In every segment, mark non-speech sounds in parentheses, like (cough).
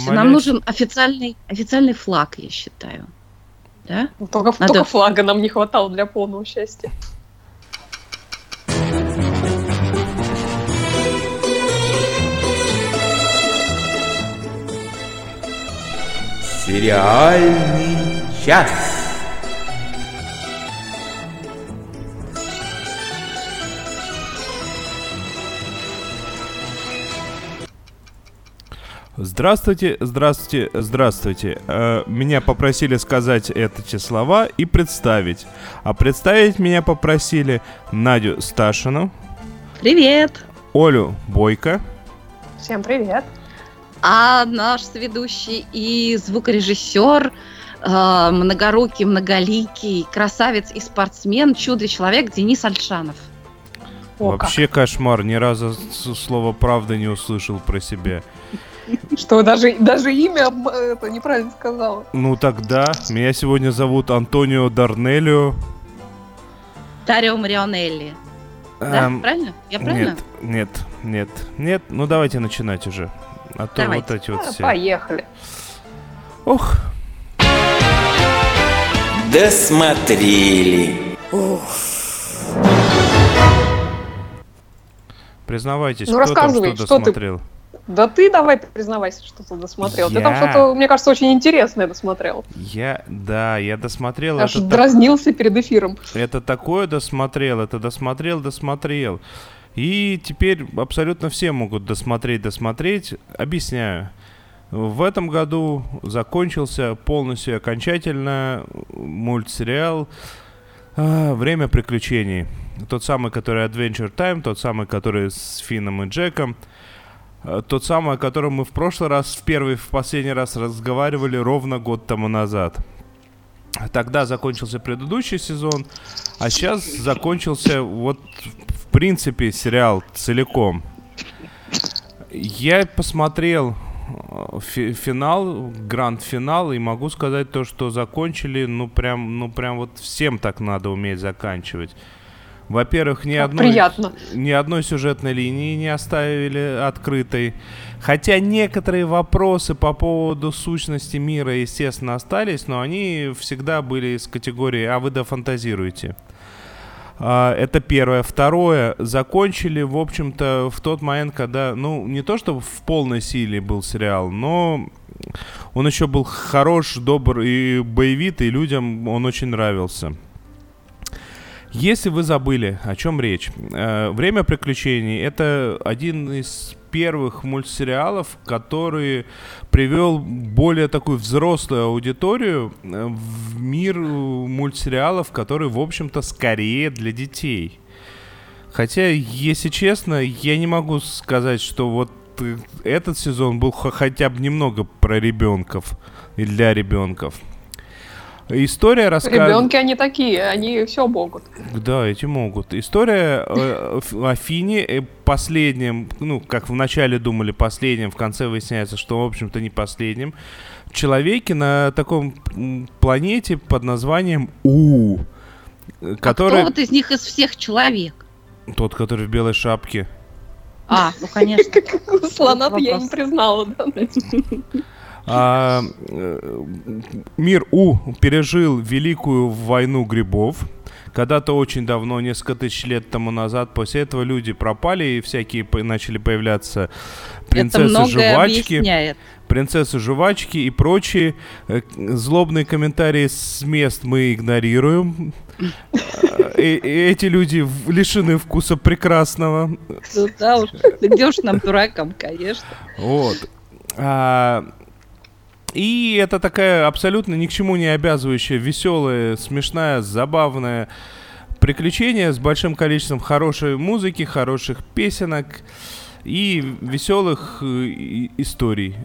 Слушайте, нам нужен официальный, официальный флаг, я считаю. Да? Ну, только, Надо... только флага нам не хватало для полного счастья. Сериальный час. Здравствуйте, здравствуйте, здравствуйте. Э, меня попросили сказать эти слова и представить. А представить меня попросили Надю Сташину. Привет. Олю Бойко. Всем привет а наш ведущий и звукорежиссер, э, многорукий, многоликий, красавец и спортсмен, чудо-человек Денис Альшанов. О, Вообще как. кошмар, ни разу слова правды не услышал про себя. Что, даже, даже имя это неправильно сказала? Ну тогда, меня сегодня зовут Антонио Дарнелио. Дарио Марионелли. Да, эм, правильно? Я правильно? Нет, нет, нет, нет. Ну давайте начинать уже. А то Давайте. вот эти вот все. Поехали. Ох. Досмотрели. Ух. Признавайтесь, ну, кто там что досмотрел? Ты... Да ты давай признавайся, что ты досмотрел. Я... Ты там что-то, мне кажется, очень интересное досмотрел. Я, да, я досмотрел. Аж это дразнился так... перед эфиром. Это такое досмотрел, это досмотрел, досмотрел. И теперь абсолютно все могут досмотреть, досмотреть. Объясняю. В этом году закончился полностью окончательно мультсериал а, «Время приключений». Тот самый, который Adventure Time, тот самый, который с Финном и Джеком. А, тот самый, о котором мы в прошлый раз, в первый, в последний раз разговаривали ровно год тому назад. Тогда закончился предыдущий сезон, а сейчас закончился вот принципе, сериал целиком. Я посмотрел э, фи финал, гранд-финал, и могу сказать то, что закончили, ну прям, ну прям вот всем так надо уметь заканчивать. Во-первых, ни одной, приятно. ни одной сюжетной линии не оставили открытой. Хотя некоторые вопросы по поводу сущности мира, естественно, остались, но они всегда были из категории «а вы дофантазируете». А, это первое. Второе, закончили, в общем-то, в тот момент, когда, ну, не то чтобы в полной силе был сериал, но он еще был хорош, добр и боевитый, людям он очень нравился. Если вы забыли, о чем речь, э, «Время приключений» — это один из первых мультсериалов, который привел более такую взрослую аудиторию э, в мир мультсериалов, который, в общем-то, скорее для детей. Хотя, если честно, я не могу сказать, что вот э, этот сезон был хотя бы немного про ребенков и для ребенков. История рассказывает... Ребенки они такие, они все могут. Да, эти могут. История э, о Фине э, последнем, ну, как вначале думали последним, в конце выясняется, что, в общем-то, не последним. Человеке на таком планете под названием У. Который... А кто вот из них из всех человек? Тот, который в белой шапке. А, ну конечно. (laughs) Слона я не признала. А, э, мир У пережил великую войну грибов. Когда-то очень давно, несколько тысяч лет тому назад, после этого люди пропали и всякие начали появляться принцессы-жвачки, принцессы-жвачки и прочие э, злобные комментарии с мест мы игнорируем. И, и эти люди лишены вкуса прекрасного. Ну да уж, идешь нам дураком, конечно. Вот. А, и это такая абсолютно ни к чему не обязывающая, веселая, смешная, забавная приключение с большим количеством хорошей музыки, хороших песенок и веселых э, историй.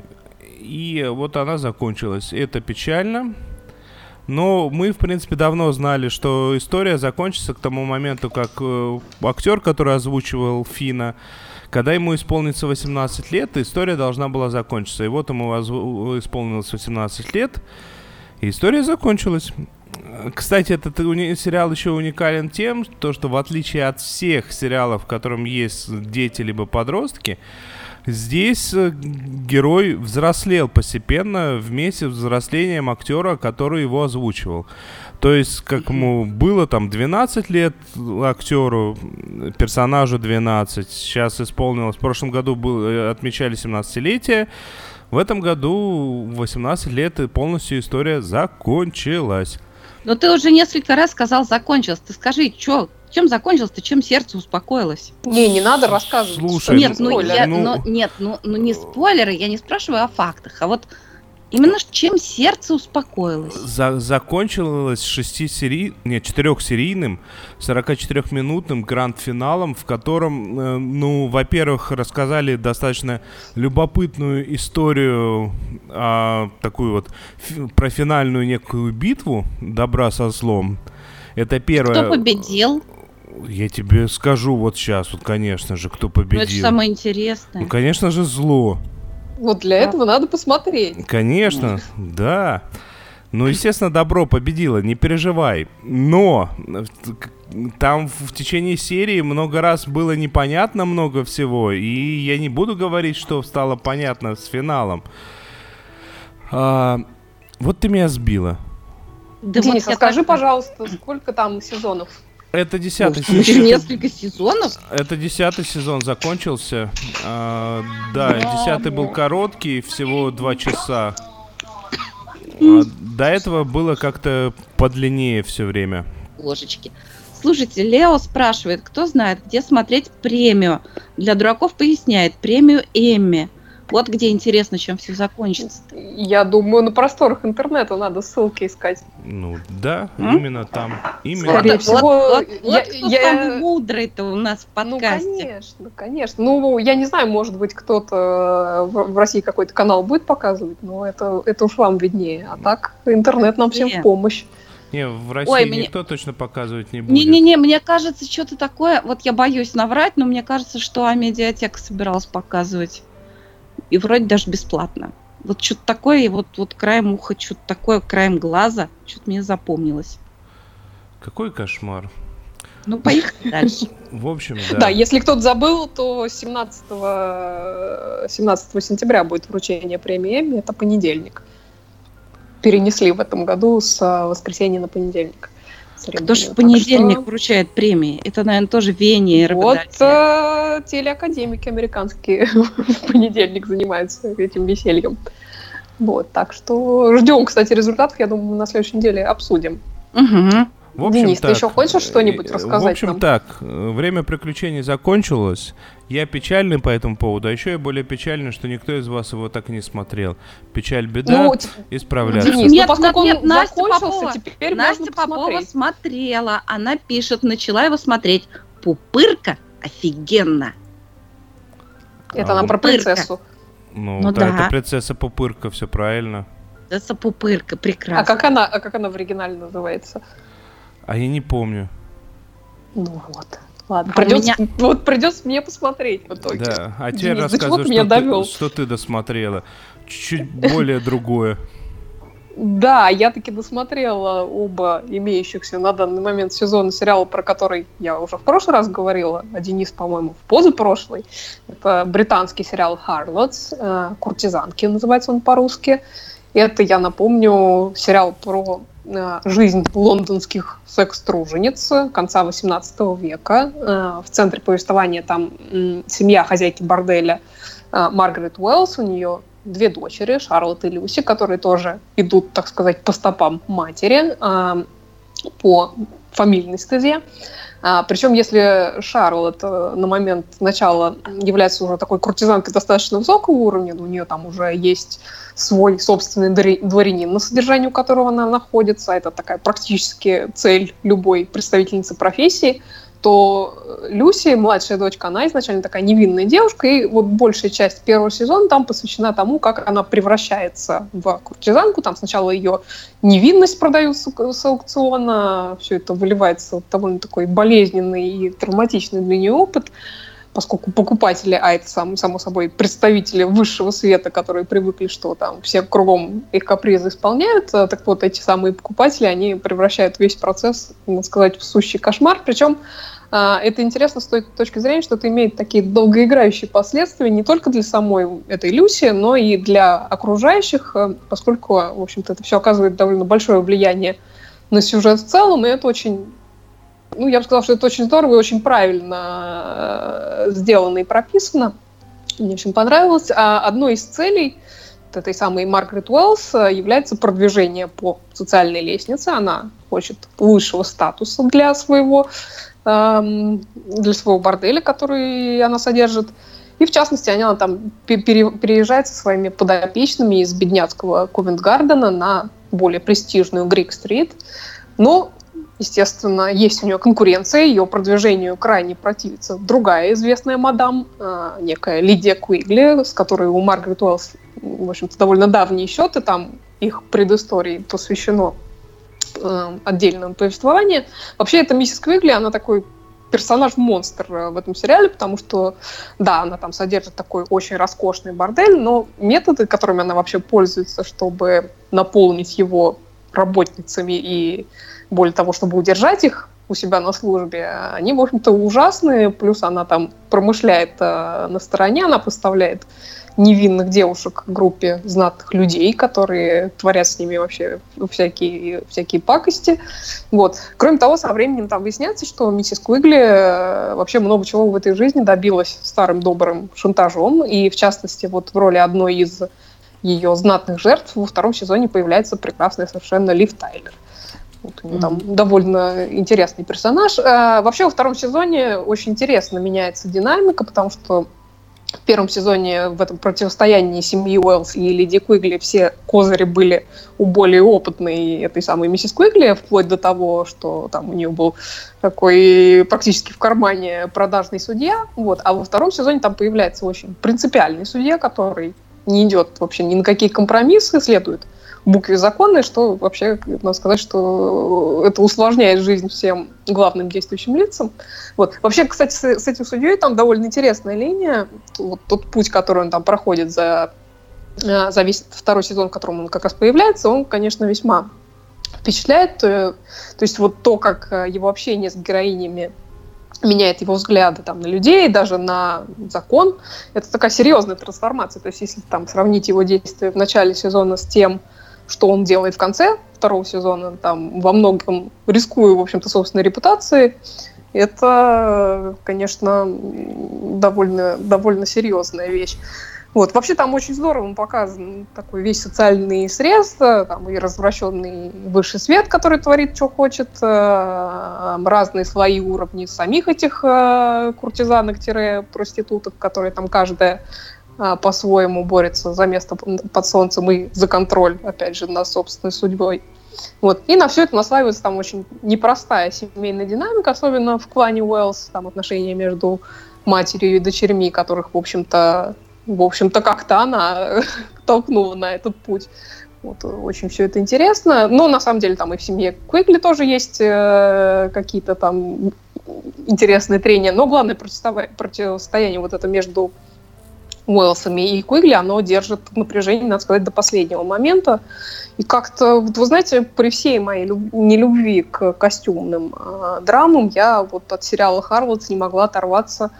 И вот она закончилась. Это печально. Но мы, в принципе, давно знали, что история закончится к тому моменту, как э, актер, который озвучивал Фина, когда ему исполнится 18 лет, история должна была закончиться. И вот ему исполнилось 18 лет, и история закончилась. Кстати, этот сериал еще уникален тем, то, что в отличие от всех сериалов, в котором есть дети либо подростки, Здесь э, герой взрослел постепенно вместе с взрослением актера, который его озвучивал. То есть, как ему было там 12 лет актеру, персонажу 12, сейчас исполнилось, в прошлом году был, э, отмечали 17-летие, в этом году 18 лет и полностью история закончилась. Но ты уже несколько раз сказал закончилось. Ты скажи, что, чем закончилось, ты чем сердце успокоилось? Не, не надо рассказывать. Слушай, нет, ну, я, ну- но- нет, ну, ну не спойлеры, я не спрашиваю о фактах, а вот именно чем сердце успокоилось. За- закончилась шестисерий... нет, четырехсерийным, 44-минутным гранд-финалом, в котором, э, ну, во-первых, рассказали достаточно любопытную историю, а, такую вот, про финальную некую битву добра со злом. Это первое. Кто победил? Я тебе скажу вот сейчас, вот, конечно же, кто Ну, это ж победил. самое интересное. Ну, конечно же, зло. Вот для этого надо посмотреть. Конечно, да. Ну, естественно, добро победило, не переживай. Но там в течение серии много раз было непонятно много всего, и я не буду говорить, что стало понятно с финалом. А, вот ты меня сбила. Да вот Денис, я а скажи, так- пожалуйста, сколько там сезонов? Это десятый сезон. несколько сезонов? Это десятый сезон закончился. А, да, десятый был короткий, всего два часа. А до этого было как-то подлиннее все время. Божечки. Слушайте, Лео спрашивает, кто знает, где смотреть премию. Для дураков поясняет, премию Эмми. Вот где интересно, чем все закончится. Я думаю, на просторах интернета надо ссылки искать. Ну да, М? именно там. Именно. Скорее вот, всего, вот, я- вот кто я- самый мудрый-то у нас в Ну, подкасте. конечно, конечно. Ну, я не знаю, может быть, кто-то в в России какой-то канал будет показывать, но это, это уж вам виднее. А так, интернет нам всем в помощь. Не, в России Ой, мне- никто точно показывать не будет. Не-не-не, мне кажется, что-то такое, вот я боюсь наврать, но мне кажется, что Амедиатека собиралась показывать. И вроде даже бесплатно. Вот что-то такое, и вот, вот краем уха, что-то такое, краем глаза, что-то мне запомнилось. Какой кошмар. Ну, поехали дальше. (laughs) В общем, Да, да. если кто-то забыл, то 17, 17 сентября будет вручение премии Эмми. Это понедельник. Перенесли в этом году с а, воскресенья на понедельник. Кто ж церемонию. в понедельник что вручает премии? Это, наверное, тоже веяние Вот э, телеакадемики американские (laughs) в понедельник занимаются этим весельем. Вот, так что ждем, кстати, результатов. Я думаю, мы на следующей неделе обсудим. Мгм. В общем, Денис, ты так, еще хочешь что-нибудь э, рассказать В общем, нам? так, время приключений закончилось. Я печальный по этому поводу, а еще я более печальный, что никто из вас его так и не смотрел. Печаль, беда, Ну, исправляться. Денис, Нет, ну, поскольку нет, он Настя закончился, Попова. теперь Настя Попова смотрела. Она пишет, начала его смотреть. Пупырка офигенно. Это А, она про принцессу. Ну, Ну да, да. это принцесса Пупырка, все правильно. Это пупырка, прекрасно. А как она, а как она в оригинале называется? А я не помню. Ну вот. Ладно, А придется, (laughs) вот придется мне посмотреть в итоге. Да, а теперь Денис, до чего рассказывай, ты меня что, ты, довел? что ты досмотрела. Чуть-чуть (laughs) более другое. Да, я таки досмотрела оба имеющихся на данный момент сезона сериала, про который я уже в прошлый раз говорила, а Денис, по-моему, в позапрошлый. Это британский сериал «Harlots», э, «Куртизанки» называется он по-русски. Это, я напомню, сериал про жизнь лондонских секс-тружениц конца 18 века. Э, В центре повествования там семья хозяйки борделя э, Маргарет Уэллс, у нее две дочери, Шарлотт и Люси, которые тоже идут, так сказать, по стопам матери э, по фамильной стезе. А, причем, если Шарлотт э, на момент начала является уже такой куртизанкой достаточно высокого уровня, у нее там уже есть свой собственный дворя- дворянин, на содержании у которого она находится, это такая практически цель любой представительницы профессии, то э, Люси, младшая дочка, она изначально такая невинная девушка, и вот большая часть первого сезона там посвящена тому, как она превращается в куртизанку. Там сначала ее невинность продают с, аукциона, все это выливается в довольно такой болезненный и травматичный для нее опыт. поскольку покупатели, а это сам, само собой представители высшего света, которые привыкли, что там все кругом их капризы исполняют, э, так вот эти самые покупатели, они превращают весь процесс, можно сказать, в сущий кошмар. Причем это интересно с той точки зрения, что это имеет такие долгоиграющие последствия не только для самой этой Люси, но и для окружающих, э, поскольку, в общем-то, это все оказывает довольно большое влияние на сюжет в целом, и это очень ну, я бы сказала, что это очень здорово и очень правильно э, сделано и прописано. Мне очень понравилось. А одной из целей этой самой Маргарет Уэллс э, является продвижение по социальной лестнице. Она хочет высшего статуса для своего, эм, для своего борделя, который она содержит. И в частности, она там переезжает со своими подопечными из бедняцкого Ковент-Гардена на более престижную Грик-стрит. Но Естественно, есть у нее конкуренция, ее продвижению крайне противится другая известная мадам, э, некая Лидия Куигли, с которой у Маргарет Уэллс, в общем-то, довольно давние счеты, там их предыстории посвящено э, отдельному повествованию. Вообще, эта миссис Куигли, она такой персонаж-монстр э, в этом сериале, потому что, да, она там содержит такой очень роскошный бордель, но методы, которыми она вообще пользуется, чтобы наполнить его работницами и более того, чтобы удержать их у себя на службе, они, в общем-то, ужасные. Плюс она там промышляет э, на стороне, она поставляет невинных девушек группе знатных людей, которые творят с ними вообще всякие, всякие пакости. Вот. Кроме того, со временем там выясняется, что миссис Куигли э, вообще много чего в этой жизни добилась старым добрым шантажом. И, в частности, вот в роли одной из ее знатных жертв во втором сезоне появляется прекрасная совершенно Лив Тайлер. Вот у него там mm-hmm. довольно интересный персонаж. А, вообще во втором сезоне очень интересно меняется динамика, потому что в первом сезоне в этом противостоянии семьи Уэллс и Леди Куигли все козыри были у более опытной этой самой миссис Куигли, вплоть до того, что там у нее был такой практически в кармане продажный судья. Вот. А во втором сезоне там появляется очень принципиальный судья, который не идет вообще ни на какие компромиссы, следует букве закона, что вообще, надо сказать, что это усложняет жизнь всем главным действующим лицам. Вот. Вообще, кстати, с, с этим судьей там довольно интересная линия. Вот тот путь, который он там проходит за, э, за весь второй сезон, в котором он как раз появляется, он, конечно, весьма впечатляет. Э, то есть вот то, как э, его общение с героинями меняет его взгляды там, на людей, даже на закон. Это такая серьезная трансформация. То есть если там сравнить его действия в начале сезона с тем, что он делает в конце второго сезона, там во многом рискуя, в общем-то, собственной репутацией, это, конечно, довольно, довольно серьезная вещь. Вот. Вообще там очень здорово показан такой весь социальный срез, там и развращенный высший свет, который творит, что хочет, э, разные слои уровней самих этих э, куртизанок-проституток, которые там каждая по-своему борется за место под солнцем и за контроль, опять же, над собственной судьбой. Вот. И на все это наслаивается там очень непростая семейная динамика, особенно в клане Уэллс, там отношения между матерью и дочерьми, которых, в общем-то, в общем-то, как-то она (laughs) толкнула на этот путь. Вот, очень все это интересно. Но на самом деле там и в семье Квикли тоже есть э, какие-то там интересные трения. Но главное противостояние вот это между Уэлсами и Куигли, оно держит напряжение, надо сказать, до последнего момента. И как-то, вот вы знаете, при всей моей люб... нелюбви к костюмным э, драмам, я вот от сериала «Харлотс» не могла оторваться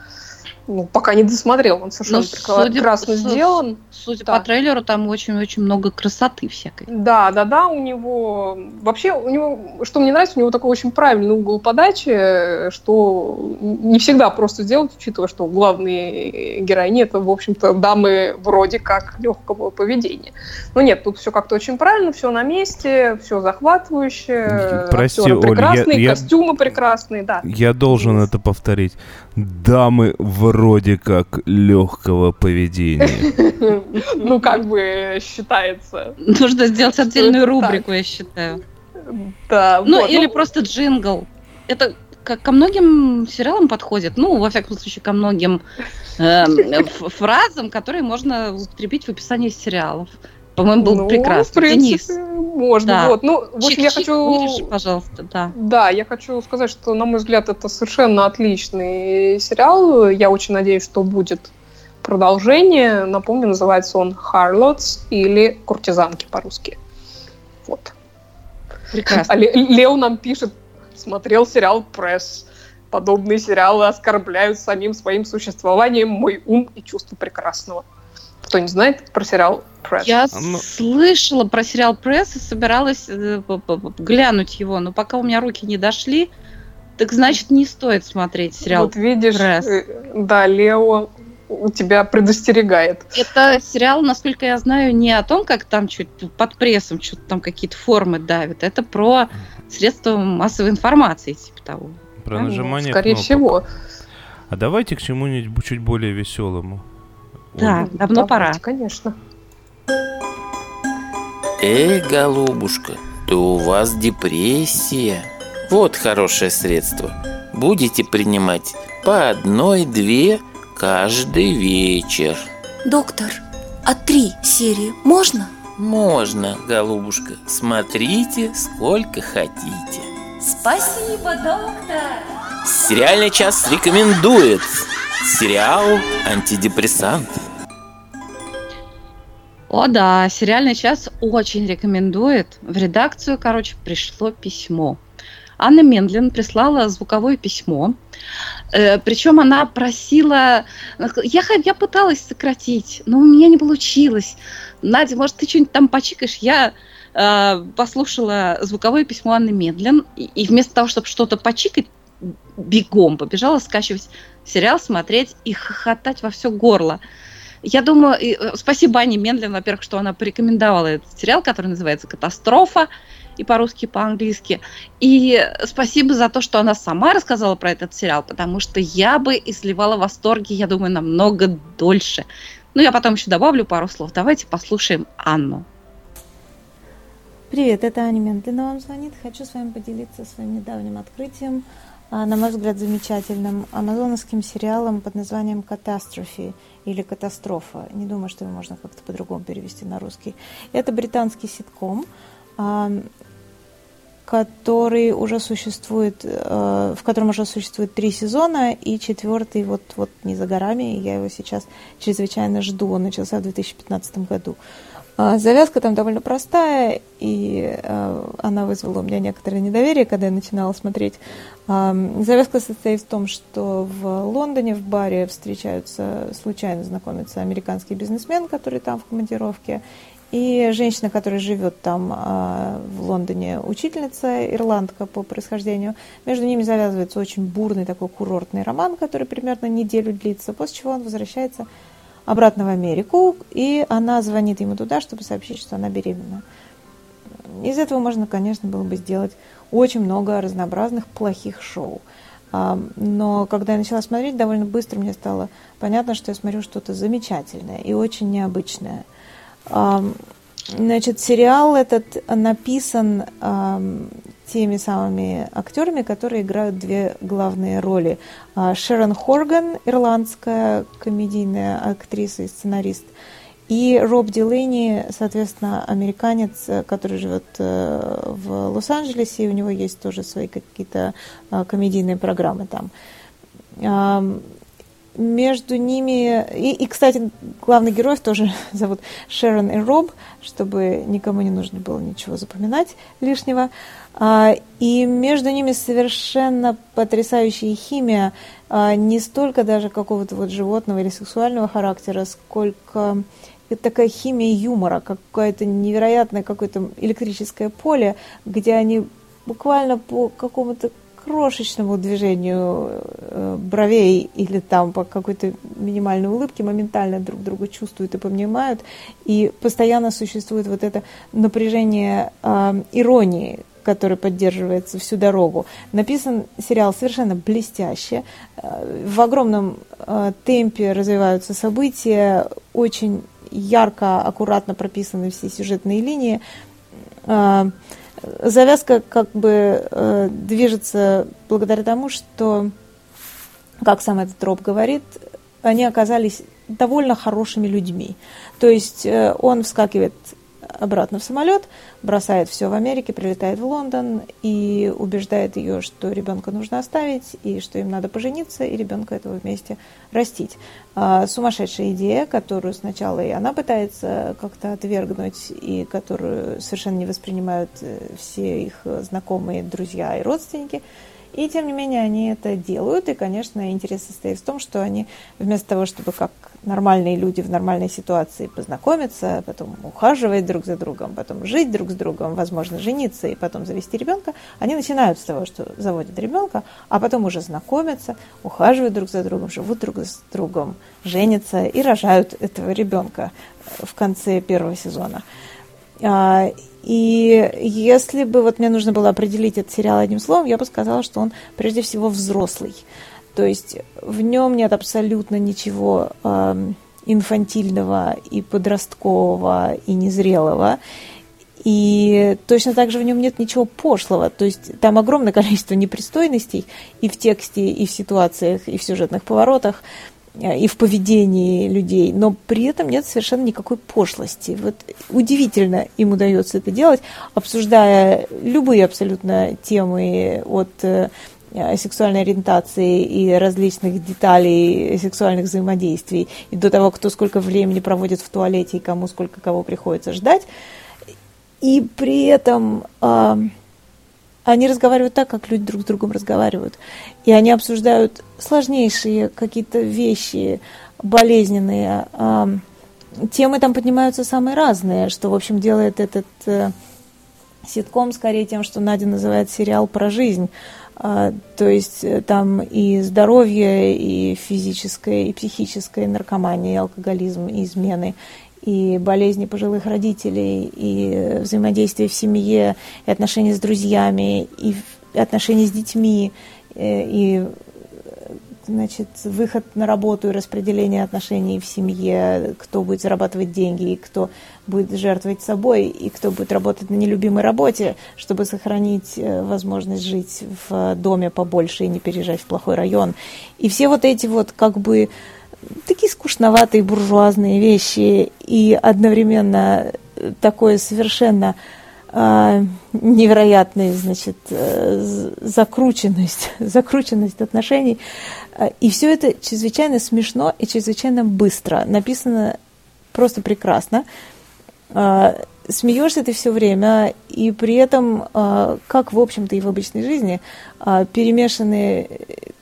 ну, пока не досмотрел, он совершенно ну, прекрасно судя, сделан. Судя да. по трейлеру, там очень-очень много красоты всякой. Да, да, да, у него... Вообще, у него, что мне нравится, у него такой очень правильный угол подачи, что не всегда просто сделать, учитывая, что главные героини это, в общем-то, дамы вроде как легкого поведения. Но нет, тут все как-то очень правильно, все на месте, все захватывающе, Прости, прекрасные, я, костюмы прекрасные, да. Я должен это повторить. Дамы вроде как легкого поведения. (laughs) Ну, как бы считается. Нужно сделать отдельную рубрику, я считаю. Да. Ну, или ну, просто джингл. Это ко многим сериалам подходит. Ну, во всяком случае, ко многим эм, фразам, которые можно употребить в описании сериалов. По-моему, был Ну, прекрасный. в принципе, Денис. можно. Да. Вот. Ну, в общем, я Чик-чик, хочу... вырежи, пожалуйста, да. Да, я хочу сказать, что, на мой взгляд, это совершенно отличный сериал. Я очень надеюсь, что будет продолжение. Напомню, называется он «Harlots» или «Куртизанки» по-русски. Вот. Прекрасно. А Ле- Лео нам пишет, смотрел сериал «Пресс». Подобные сериалы оскорбляют самим своим существованием мой ум и чувство прекрасного. Кто не знает про сериал «Пресс». Я Ну- слышала про сериал «Пресс» и собиралась э, глянуть его, но пока у меня руки не дошли, так значит не стоит смотреть сериал. Вот видишь, «Пресс». э, да, Лео у тебя предостерегает. Это сериал, насколько я знаю, не о том, как там чуть под прессом что-то там какие-то формы давят. Это про средства массовой информации, типа того. Про Ну, нажимание Скорее кнопок. всего. А давайте к чему-нибудь чуть более веселому. Да, Ольга. давно пора. Давайте, Конечно. Эй, голубушка, да у вас депрессия. Вот хорошее средство. Будете принимать по одной-две каждый вечер. Доктор, а три серии можно? Можно, голубушка. Смотрите, сколько хотите. Спасибо, доктор. Сериальный час рекомендует. Сериал «Антидепрессант». О да, сериальный час очень рекомендует. В редакцию, короче, пришло письмо. Анна Мендлин прислала звуковое письмо. Э, причем она просила... Я, я пыталась сократить, но у меня не получилось. Надя, может, ты что-нибудь там почикаешь? Я э, послушала звуковое письмо Анны Медлин, и, и вместо того, чтобы что-то почикать, бегом побежала скачивать сериал, смотреть и хохотать во все горло. Я думаю, и, э, спасибо Ане Мендлин, во-первых, что она порекомендовала этот сериал, который называется «Катастрофа», и по-русски, и по-английски. И спасибо за то, что она сама рассказала про этот сериал, потому что я бы изливала восторги, я думаю, намного дольше. Ну, я потом еще добавлю пару слов. Давайте послушаем Анну. Привет, это Аня Ментлина вам звонит. Хочу с вами поделиться своим недавним открытием, а, на мой взгляд, замечательным амазоновским сериалом под названием «Катастрофи» или «Катастрофа». Не думаю, что его можно как-то по-другому перевести на русский. Это британский ситком, а, который уже существует, э, в котором уже существует три сезона, и четвертый вот, вот не за горами, я его сейчас чрезвычайно жду. Он начался в 2015 году. А, Завязка там довольно простая, и э, она вызвала у меня некоторое недоверие, когда я начинала смотреть. А, Завязка состоит в том, что в Лондоне в баре встречаются, случайно знакомится американский бизнесмен, который там в командировке, и женщина, которая живет там а, в Лондоне, учительница, ирландка по происхождению. Между ними завязывается очень бурный такой курортный роман, который примерно неделю длится, после чего он возвращается обратно в Америку, и она звонит ему туда, чтобы сообщить, что она беременна. Из этого можно, конечно, было бы сделать очень много разнообразных плохих шоу. А, Но когда я начала смотреть, довольно быстро мне стало понятно, что я смотрю что-то замечательное и очень необычное. Ам, Значит, сериал этот написан теми самыми актерами, которые играют две главные роли. А, Шерон Хорган, ирландская комедийная актриса и сценарист, и Роб Дилейни, соответственно, американец, э, который живет э, в Лос-Анджелесе, и у него есть тоже свои какие-то а, комедийные программы там. Между ними... И, и, кстати, главных героев тоже (laughs) зовут Шерон и Роб, чтобы никому не нужно было ничего запоминать лишнего. А, И между ними совершенно потрясающая химия, а, не столько даже какого-то вот животного или сексуального характера, сколько такая химия юмора, какое-то невероятное какое-то электрическое поле, где они буквально по какому-то крошечному движению э, бровей или там по какой-то минимальной улыбке моментально друг друга чувствуют и понимают, и постоянно существует вот это напряжение э, иронии, которое поддерживается всю дорогу. Написан сериал совершенно блестяще, э, в огромном э, темпе развиваются события, очень ярко, аккуратно прописаны все сюжетные линии. Завязка как бы э, движется благодаря тому, что, как сам этот троп говорит, они оказались довольно хорошими людьми. То есть э, он вскакивает обратно в самолет, бросает все в Америке, прилетает в Лондон и убеждает ее, что ребенка нужно оставить, и что им надо пожениться, и ребенка этого вместе растить. А, сумасшедшая идея, которую сначала и она пытается как-то отвергнуть, и которую совершенно не воспринимают э, все их знакомые, друзья и родственники – и тем не менее они это делают. И, конечно, интерес состоит в том, что они вместо того, чтобы как нормальные люди в нормальной ситуации познакомиться, потом ухаживать друг за другом, потом жить друг с другом, возможно, жениться и потом завести ребенка, они начинают с того, что заводят ребенка, а потом уже знакомятся, ухаживают друг за другом, живут друг с другом, женятся и рожают этого ребенка в конце первого сезона. А, и если бы вот мне нужно было определить этот сериал одним словом, я бы сказала, что он прежде всего взрослый. То есть в нем нет абсолютно ничего э, инфантильного и подросткового и незрелого. И точно так же в нем нет ничего пошлого. То есть там огромное (laughs) количество непристойностей и в тексте, и в ситуациях, и в сюжетных поворотах. Э, и в поведении людей, но при этом нет совершенно никакой пошлости. Вот удивительно им удается это делать, обсуждая любые абсолютно темы от э, сексуальной ориентации и различных деталей сексуальных взаимодействий, и до того, кто сколько времени проводит в туалете и кому сколько кого приходится ждать. И при этом э, они разговаривают так, как люди друг с другом разговаривают. И они обсуждают сложнейшие какие-то вещи, болезненные. Темы там поднимаются самые разные, что, в общем, делает этот э, ситком скорее тем, что Надя называет сериал про жизнь. А, то есть э, там и здоровье, и физическое, и психическое, и наркомания, и алкоголизм, и измены, и болезни пожилых родителей, и взаимодействие в семье, и отношения с друзьями, и отношения с детьми, э, и значит, выход на работу и распределение отношений в семье, кто будет зарабатывать деньги, и кто будет жертвовать собой, и кто будет работать на нелюбимой работе, чтобы сохранить э, возможность жить в доме побольше и не переезжать в плохой район. И все вот эти вот как бы такие скучноватые буржуазные вещи и одновременно такое совершенно э, невероятная, значит, э, закрученность, (laughs) закрученность отношений. И все это чрезвычайно смешно и чрезвычайно быстро. Написано просто прекрасно. Э, смеешься ты все время, и при этом, э, как в общем-то и в обычной жизни, э, перемешаны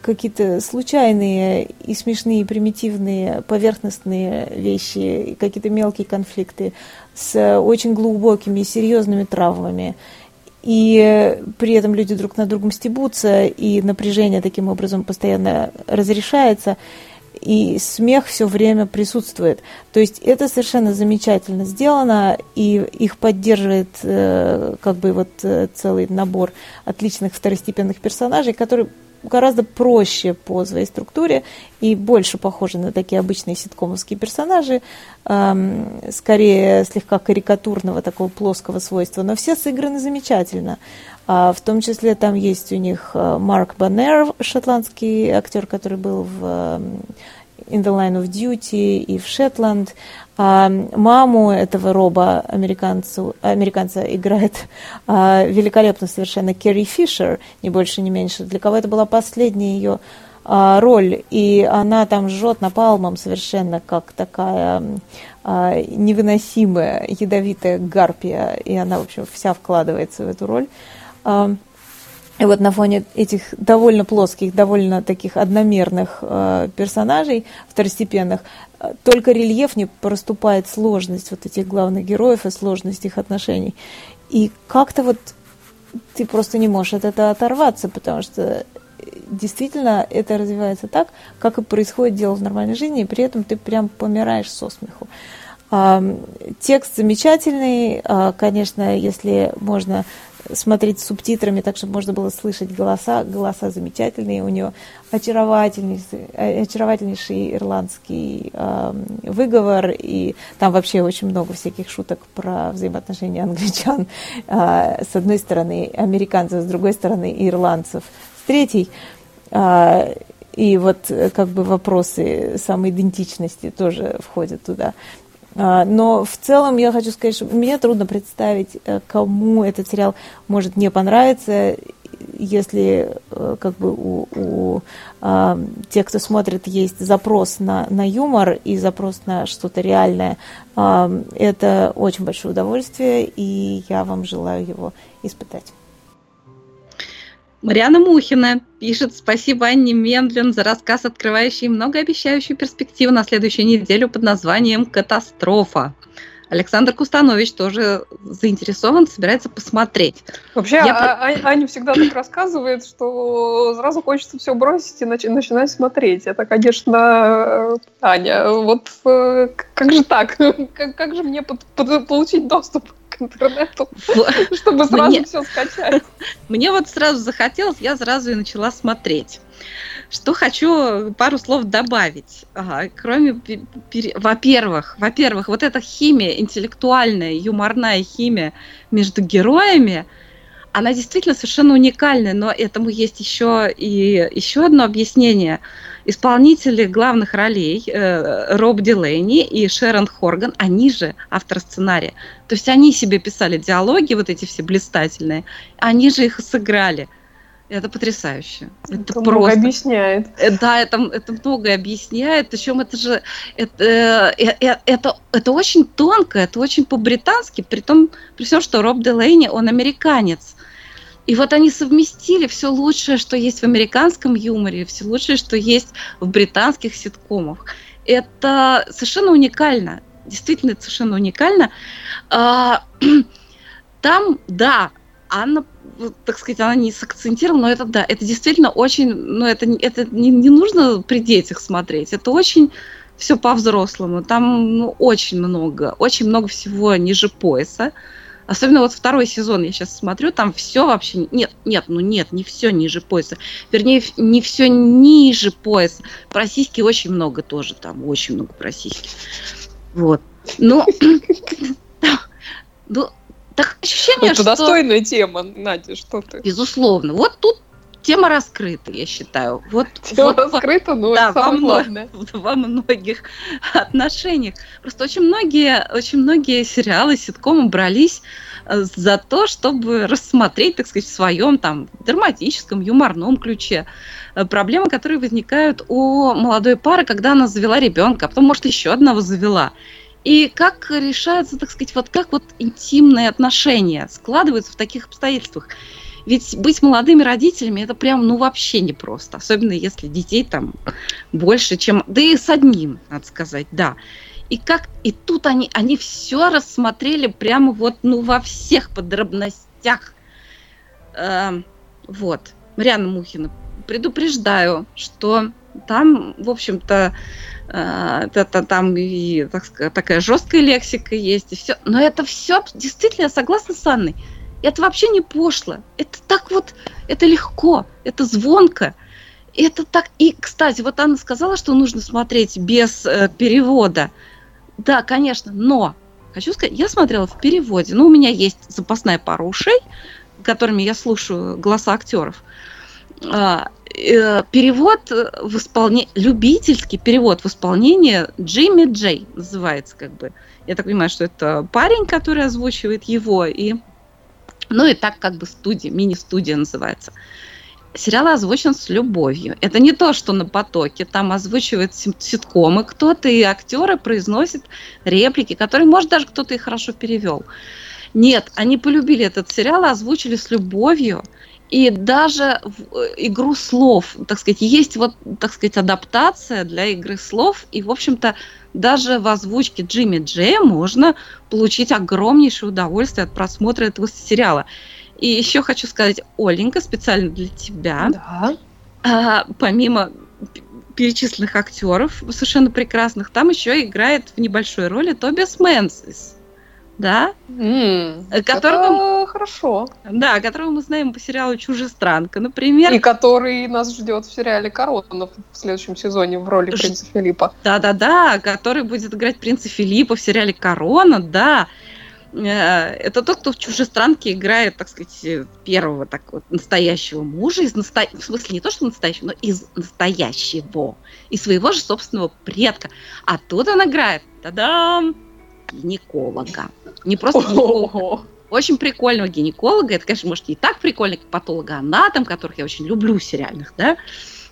какие-то случайные и смешные, примитивные, поверхностные вещи, какие-то мелкие конфликты с очень глубокими и серьезными травмами. И при этом люди друг на другом стебутся, и напряжение таким образом постоянно разрешается, и смех все время присутствует. То есть это совершенно замечательно сделано, и их поддерживает э, как бы вот э, целый набор отличных второстепенных персонажей, которые гораздо проще по своей структуре и больше похожи на такие обычные ситкомовские персонажи, эм, скорее слегка карикатурного такого плоского свойства, но все сыграны замечательно. А, в том числе там есть у них э, Марк Баннер, шотландский актер, который был в эм, In the Line of Duty и в Шетланд. А маму этого роба американцу, американца играет а, великолепно совершенно Керри Фишер, не больше, не меньше. Для кого это была последняя ее а, роль, и она там жжет напалмом совершенно как такая а, невыносимая ядовитая гарпия, и она, в общем, вся вкладывается в эту роль. А, и вот на фоне этих довольно плоских, довольно таких одномерных э, персонажей второстепенных, э, только рельефнее проступает сложность вот этих главных героев и сложность их отношений. И как-то вот ты просто не можешь от этого оторваться, потому что действительно это развивается так, как и происходит дело в нормальной жизни, и при этом ты прям помираешь со смеху. Текст замечательный, а, конечно, если можно смотреть с субтитрами, так чтобы можно было слышать голоса. Голоса замечательные, у него очаровательнейший, очаровательнейший ирландский э, выговор, и там вообще очень много всяких шуток про взаимоотношения англичан э, с одной стороны, американцев с другой стороны, ирландцев с третьей. Э, и вот как бы вопросы самоидентичности тоже входят туда. А, но в целом я хочу сказать, что мне трудно представить, э, кому этот сериал может не понравиться, если э, как бы у, у а, тех, кто смотрит, есть запрос на, на юмор и запрос на что-то реальное, а, это очень большое удовольствие, и я вам желаю его испытать. Марьяна Мухина пишет «Спасибо Анне Мендлин за рассказ, открывающий многообещающую перспективу на следующую неделю под названием «Катастрофа». Александр Кустанович тоже заинтересован, собирается посмотреть. Вообще, Я а- а- Аня всегда так рассказывает, что сразу хочется все бросить и нач- начинать смотреть. Это, конечно, э, Аня, вот э, как же так? (laughs) Как, как же мне под- под- получить доступ к интернету, (laughs) чтобы сразу все скачать? (laughs) Мне вот сразу захотелось, я сразу и начала смотреть. Что хочу пару слов добавить. Ага, кроме, во-первых, во-первых, вот эта химия, интеллектуальная, юморная химия между героями, она действительно совершенно уникальная, но этому есть еще и еще одно объяснение. Исполнители главных ролей э, Роб Дилейни и Шерон Хорган, они же авторы сценария. То есть они себе писали диалоги, вот эти все блистательные, они же их сыграли. Это потрясающе. Это, Это много просто. объясняет. Э, Да, это, это многое объясняет. Причем это же это, э, э, это, это очень тонко, это очень по-британски, при том, при всем, что Роб Делейни, он американец. И вот они совместили все лучшее, что есть в американском юморе, все лучшее, что есть в британских ситкомах. Это совершенно уникально. Действительно, это совершенно уникально. А, (clears throat) Там, да, Анна, так сказать, она не сакцентировала, но это да, это действительно очень, ну это, это не, не нужно при детях смотреть, это очень все по-взрослому, там ну, очень много, очень много всего ниже пояса. Особенно вот второй сезон я сейчас смотрю, там все вообще... Нет, нет, ну нет, не все ниже пояса. Вернее, не все ниже пояса. Про сиськи очень много тоже там, очень много про сиськи. Вот. Но... (coughs) Ну, так ощущение, Это что... достойная тема, Надя, что ты? Безусловно. Вот тут тема раскрыта, я считаю. Вот, (laughs) Тема вот во- раскрыта, но да, во главное. (laughs) во многих (laughs) отношениях. Просто очень многие, очень многие сериалы, ситкомы брались э, за то, чтобы рассмотреть, так сказать, в своем там драматическом, юморном ключе э, проблемы, которые возникают у молодой пары, когда она завела ребенка, а потом, может, еще одного завела. И как решаются, так сказать, вот как вот интимные отношения складываются в таких обстоятельствах. Ведь быть молодыми родителями это прям ну вообще непросто, особенно если детей там больше, чем да и с одним, надо сказать, да. И как и тут они они все рассмотрели прямо вот ну во всех подробностях. Эм, вот, Марианна Мухина, предупреждаю, что там, в общем-то, э, это там и так такая жесткая лексика есть, и все. Но это все действительно, я согласна с Анной. Это вообще не пошло. Это так вот, это легко, это звонко. Это так. И, кстати, вот Анна сказала, что нужно смотреть без э, перевода. Да, конечно, но хочу сказать, я смотрела в переводе. Ну, у меня есть запасная пара ушей, которыми я слушаю голоса актеров. А, э, перевод в исполнении, любительский перевод в исполнении Джимми Джей называется как бы. Я так понимаю, что это парень, который озвучивает его, и ну и так как бы студия, мини-студия называется. Сериал озвучен с любовью. Это не то, что на потоке. Там озвучивают ситкомы кто-то, и актеры произносят реплики, которые, может, даже кто-то и хорошо перевел. Нет, они полюбили этот сериал, озвучили с любовью. И даже в э, игру слов, так сказать, есть вот, так сказать, адаптация для игры слов. И, в общем-то, даже в озвучке Джимми Джея можно получить огромнейшее удовольствие от просмотра этого сериала. И еще хочу сказать, Оленька, специально для тебя, Да. а, помимо перечисленных актеров совершенно прекрасных, там еще играет в небольшой роли Тобиас Мэнсис. Да? М, Которого- это хорошо. Да, которого мы знаем по сериалу «Чужестранка», например. И который нас ждет в сериале «Корона» в следующем сезоне в роли Ж- принца Филиппа. Да-да-да, который будет играть принца Филиппа в сериале «Корона», да. Э, Это тот, кто в «Чужестранке» играет, так сказать, э, первого так вот настоящего мужа, из насто... в смысле не то, что настоящего, но из настоящего, и своего же собственного предка. А тут он играет, та-дам, гинеколога. Не просто гинеколога, очень прикольного гинеколога. Это, конечно, может, не так прикольно, как патологоанатом, которых я очень люблю сериальных, да,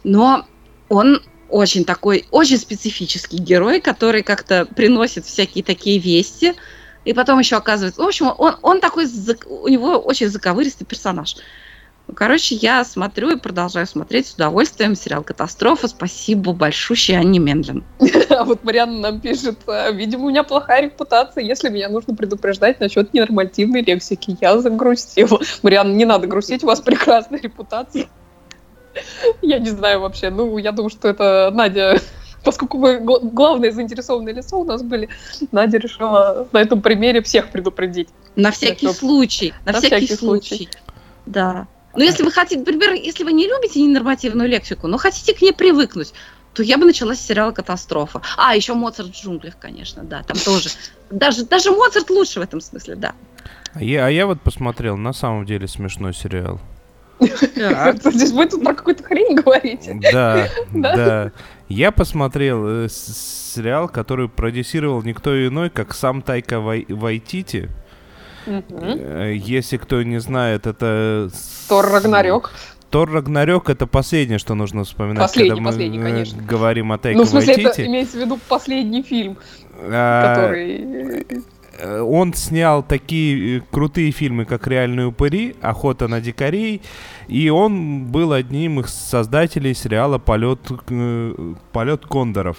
но он очень такой, очень специфический герой, который как-то приносит всякие такие вести, и потом еще оказывается... В общем, он, он такой, у него очень заковыристый персонаж. Короче, я смотрю и продолжаю смотреть с удовольствием сериал «Катастрофа». Спасибо большущей Анне Мендлин. (laughs) А вот Марианна нам пишет, «А, видимо, у меня плохая репутация, если меня нужно предупреждать насчет ненормативной лексики. Я загрустила. Марианна, не надо грустить, у вас прекрасная репутация. (laughs) Я не знаю вообще. Ну, я думаю, что это Надя, (laughs) поскольку мы гла- главное заинтересованное лицо у нас были, Надя решила на этом примере всех предупредить. На всякий чтоб- случай. На, на всякий, всякий случай. случай. Да. Но если вы хотите, например, если вы не любите ненормативную лексику, но хотите к ней привыкнуть, то я бы начала с сериала «Катастрофа». А, еще «Моцарт в джунглях», конечно, да, там тоже. Даже, даже Моцарт лучше в этом смысле, да. А я, а я вот посмотрел, на самом деле смешной сериал. Здесь вы тут про какую-то хрень говорите. Да, (laughs) Да? Я посмотрел э, сериал, который продюсировал никто иной, как сам Тайка Вай- Вайтити. Э, Если кто не знает, это... Тор Рагнарёк. Тор Рагнарёк это последнее, что нужно вспоминать, Последний, когда мы последний, э, конечно. говорим о Тайка Ну, в смысле, это Вайтити. имеется в виду последний фильм, А, который... э, Он снял такие крутые фильмы, как «Реальные упыри», «Охота на дикарей», и он был одним из создателей сериала «Полет, Полет кондоров».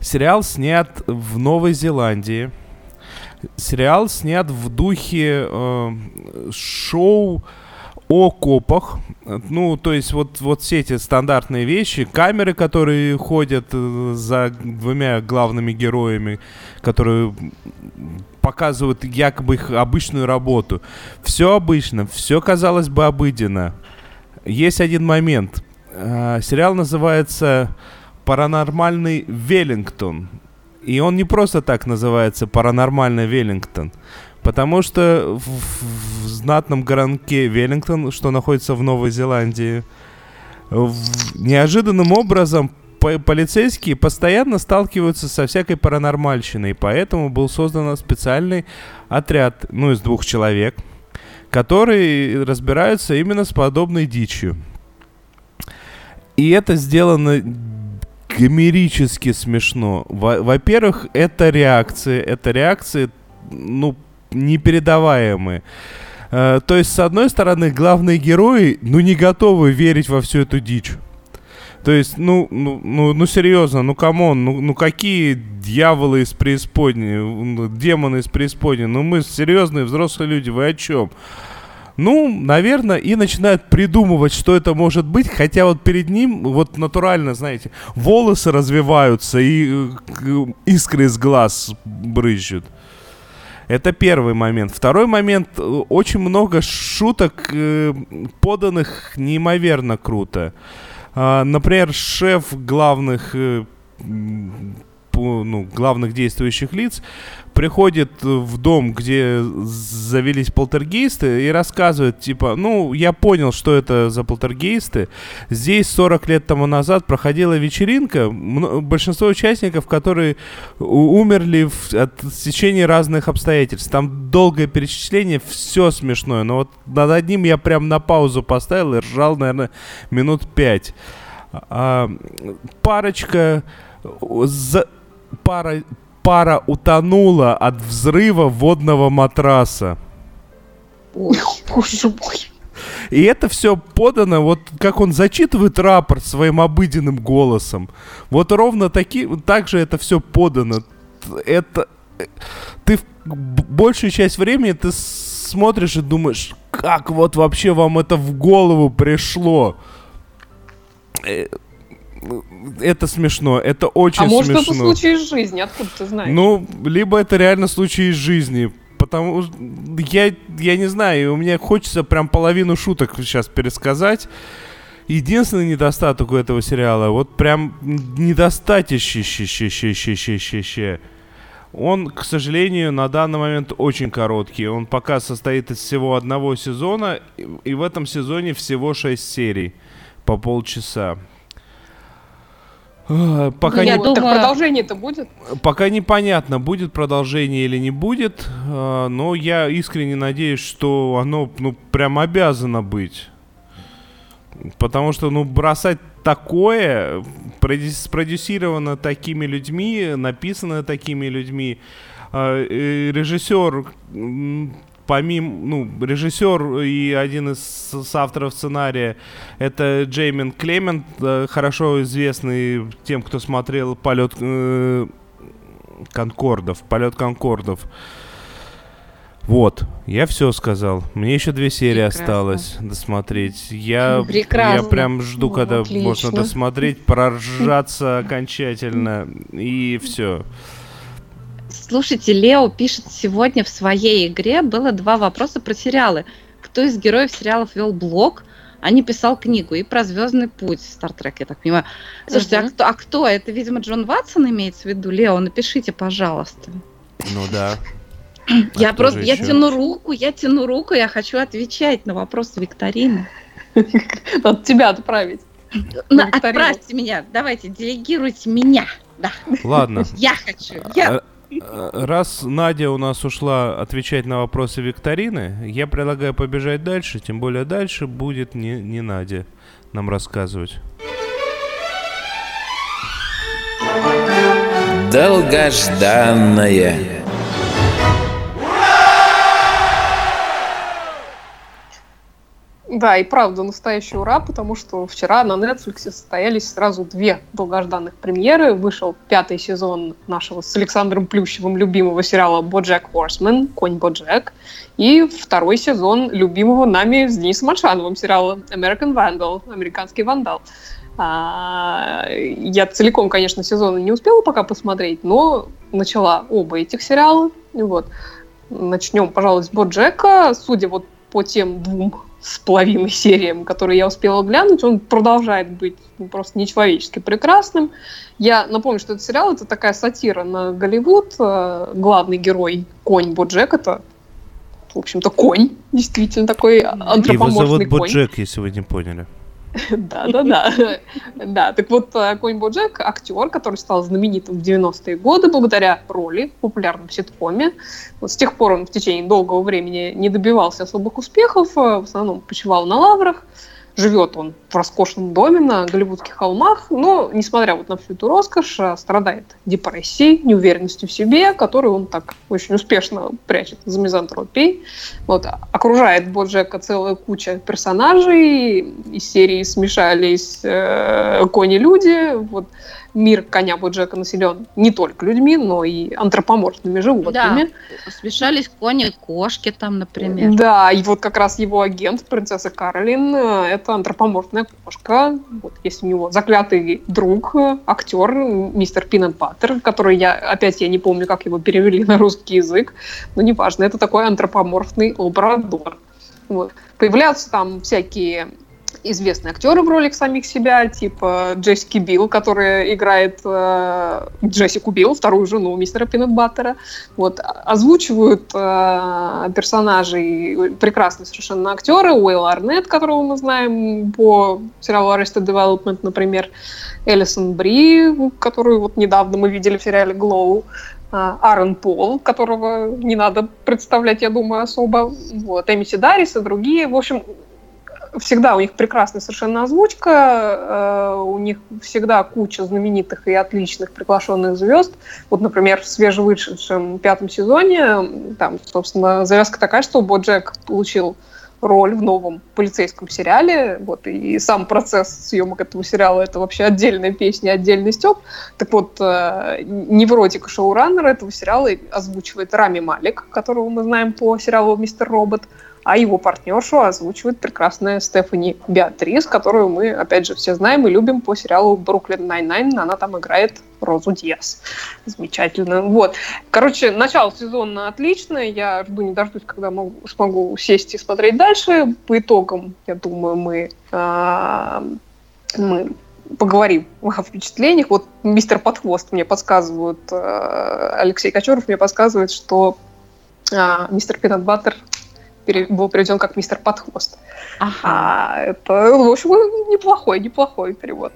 Сериал снят в Новой Зеландии. Сериал снят в духе э, шоу о копах. Ну, то есть вот, вот все эти стандартные вещи, камеры, которые ходят э, за двумя главными героями, которые показывают якобы их обычную работу. Все обычно, все казалось бы обыденно. Есть один момент. А, Сериал называется «Паранормальный Веллингтон». И он не просто так называется «Паранормальный Веллингтон», потому что в, в знатном городке Веллингтон, что находится в Новой Зеландии, в- неожиданным образом по- полицейские постоянно сталкиваются со всякой паранормальщиной, поэтому был создан специальный отряд, ну, из двух человек, которые разбираются именно с подобной дичью. И это сделано гомерически смешно. Во- Во-первых, это реакции, это реакции, ну, непередаваемые. Э, То есть, с одной стороны, главные герои, ну, не готовы верить во всю эту дичь. То есть, ну, ну, ну, ну серьезно, ну come on, ну, ну какие дьяволы из преисподней, демоны из преисподней, ну мы серьезные взрослые люди, вы о чем? Ну, наверное, и начинают придумывать, что это может быть, хотя вот перед ним, вот натурально, знаете, волосы развиваются и э, к- искры из глаз брызжут. Это первый момент. Второй момент. э, Очень много шуток, э, поданных неимоверно круто. А, Например, шеф главных, э, по- ну, главных действующих лиц приходит в дом, где завелись полтергейсты, и рассказывает, типа, ну, я понял, что это за полтергейсты. Здесь 40 лет тому назад проходила вечеринка, большинство участников, которые умерли в, от течения разных обстоятельств. Там долгое перечисление, все смешное, но вот над одним я прям на паузу поставил и ржал, наверное, минут пять. А, парочка... о, за- пара, пара утонула от взрыва водного матраса. Ой, Боже мой. И это все подано, вот как он зачитывает рапорт своим обыденным голосом. Вот ровно таки, так же это все подано. Это... э, Ты большую часть времени ты смотришь и думаешь, как вот вообще вам это в голову пришло? Это смешно, это очень А может, смешно. это случай из жизни, откуда ты знаешь? Ну, либо это реально случай из жизни. Потому я, я не знаю, у меня хочется прям половину шуток сейчас пересказать. Единственный недостаток у этого сериала, вот прям недостаточный. Он, к сожалению, на данный момент очень короткий. Он пока состоит из всего одного сезона, и- и в этом сезоне всего 6 серий по полчаса. А, Пока, не, Вот, так думаю- продолжение-то будет? пока непонятно, будет продолжение или не будет, а, но я искренне надеюсь, что оно ну, прям обязано быть. Потому что, ну, бросать такое, спродюсировано такими людьми, написано такими людьми, и режиссер, помимо, ну, режиссер и один из авторов сценария, это Джеймин Клемент, э, хорошо известный тем, кто смотрел полет э, Конкордов, полет Конкордов. Вот, я все сказал. Мне еще две серии Прекрасно. осталось досмотреть. Я, я Прекрасно. прям жду, Ну, когда отлично. можно досмотреть, проржаться окончательно и все. Слушайте, Лео пишет сегодня в своей игре было два вопроса про сериалы. Кто из героев сериалов вел блог, а не писал книгу? И про Звездный путь Стартрек, я так понимаю. Слушайте, а Мгм. кто, а кто? Это, видимо, Джон Ватсон имеется в виду? Лео, напишите, пожалуйста. Ну да. (clears throat) я кто просто, я еще? тяну руку, я тяну руку, я хочу отвечать на вопросы викторины. (laughs) Надо тебя отправить. На- отправьте меня, давайте, делегируйте меня. Да, Ладно. я хочу. Я... А, Раз Надя у нас ушла отвечать на вопросы викторины, я предлагаю побежать дальше, тем более дальше будет не, не Надя нам рассказывать. Долгожданная. Да, и правда, настоящий ура, потому что вчера на Netflix состоялись сразу две долгожданных премьеры. Вышел пятый сезон нашего с Александром Плющевым любимого сериала «Боджек Хорсмен», «Конь Боджек», и второй сезон любимого нами с Денисом Альшановым сериала «American Vandal», «Американский вандал». А, Я целиком, конечно, сезоны не успела пока посмотреть, но начала оба этих сериала. Вот. Начнем, пожалуй, с Боджека. Судя вот по тем двум с половиной сериям, которые я успела глянуть, он продолжает быть ну, просто нечеловечески прекрасным. Я напомню, что этот сериал это такая сатира на Голливуд. Э, Главный герой конь Боджек это в общем-то конь, действительно такой Его антропоморфный зовут конь. Боджек, если вы не поняли. (laughs) Да, (laughs) да, так вот, э, Конь Боджек, актер, который стал знаменитым в 90-е годы благодаря роли в популярном ситкоме. Вот с тех пор он в течение долгого времени не добивался особых успехов, э, в основном почивал на лаврах. Живет он в роскошном доме на Голливудских холмах, но, несмотря вот на всю эту роскошь, э, страдает депрессией, неуверенностью в себе, которую он так очень успешно прячет за мизантропией. Вот, окружает Боджека целая куча персонажей. Из серии смешались э, кони-люди. Вот, мир коня Боджека населен не только людьми, но и антропоморфными животными. Смешались кони и кошки там, например. Да, и вот как раз его агент, принцесса Каролин, э, это антропоморфная кошка. Вот есть у него заклятый друг, э, актер, мистер Пинет Баттер, который я, опять я не помню, как его перевели на русский язык, но неважно, это такой антропоморфный лабрадор. Вот. Появляются там всякие известные актеры в ролик самих себя, типа Джессики Билл, которая играет э, Джессику Билл, вторую жену мистера Пинет Баттера. Вот, озвучивают э, персонажей прекрасные совершенно актеры. Уилл Арнетт, которого мы знаем по сериалу Arrested Development, например. Элисон Бри, которую вот недавно мы видели в сериале Glow. А, Аарон Пол, которого не надо представлять, я думаю, особо. Вот, Эмити Даррис и другие. В общем, всегда у них прекрасная совершенно озвучка, э, у них всегда куча знаменитых и отличных приглашенных звезд. Вот, например, в свежевышедшем пятом сезоне, там, собственно, завязка такая, что Боджек получил роль в новом полицейском сериале, вот, и сам процесс съемок этого сериала это вообще отдельная песня, отдельный степ. Так вот, э, невротика-шоураннера этого сериала озвучивает Рами Малик, которого мы знаем по сериалу «Мистер Робот», а его партнершу озвучивает прекрасная Стефани Беатрис, которую мы, опять же, все знаем и любим по сериалу «Brooklyn Nine-Nine». Она там играет Розу Диас. Замечательно. Вот. Короче, начало сезона отличное. Я жду не дождусь, когда могу, смогу сесть и смотреть дальше. По итогам, я думаю, мы, а, мы поговорим о впечатлениях. Вот мистер Подхвост мне подсказывают, а, Алексей Кочуров мне подсказывает, что а, мистер Пинат Баттер был переведен как мистер Подхвост. Ага. А это, в общем, неплохой, неплохой перевод.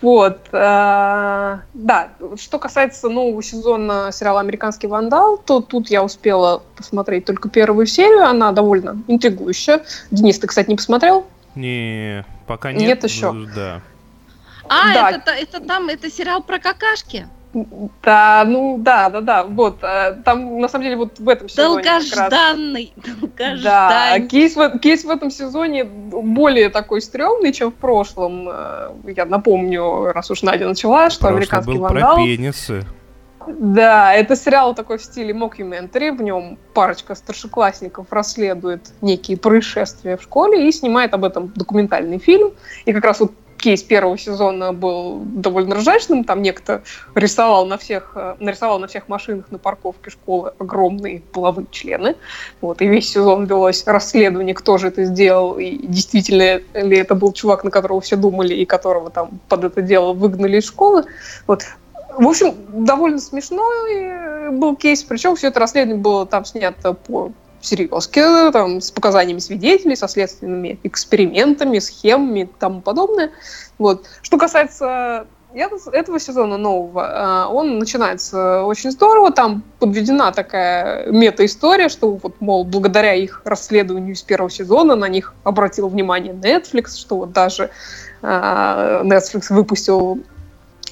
Вот. э, Да, что касается нового сезона сериала «Американский вандал», то тут я успела посмотреть только первую серию. Она довольно интригующая. Денис, ты, кстати, не посмотрел? Не, пока нет. Нет еще. Да. А, Да. это, это там, это сериал про какашки? Да, ну да, да, да. Вот. э, Там, на самом деле, вот в этом сезоне как раз- Долгожданный, (laughs) Да, долгожданный. кейс в, кейс в этом сезоне более такой стрёмный, чем в прошлом. Э, Я напомню, раз уж Надя начала, что Прошлый «Американский был вандал». про пенисы. Да, это сериал такой в стиле мокюментари. В нем парочка старшеклассников расследует некие происшествия в школе и снимает об этом документальный фильм. И как раз вот кейс первого сезона был довольно ржачным. Там некто рисовал на всех, э, нарисовал на всех машинах на парковке школы огромные половые члены. Вот, и весь сезон велось расследование, кто же это сделал, и действительно ли это был чувак, на которого все думали, и которого там под это дело выгнали из школы. Вот. В общем, довольно смешной э, был кейс, причем все это расследование было там снято по серьезке, там, с показаниями свидетелей, со следственными экспериментами, схемами и тому подобное. Вот. Что касается этого- сезона нового, э, он начинается очень здорово, там подведена такая мета-история, что вот, мол, благодаря их расследованию из первого сезона на них обратил внимание Netflix, что вот даже э, Netflix выпустил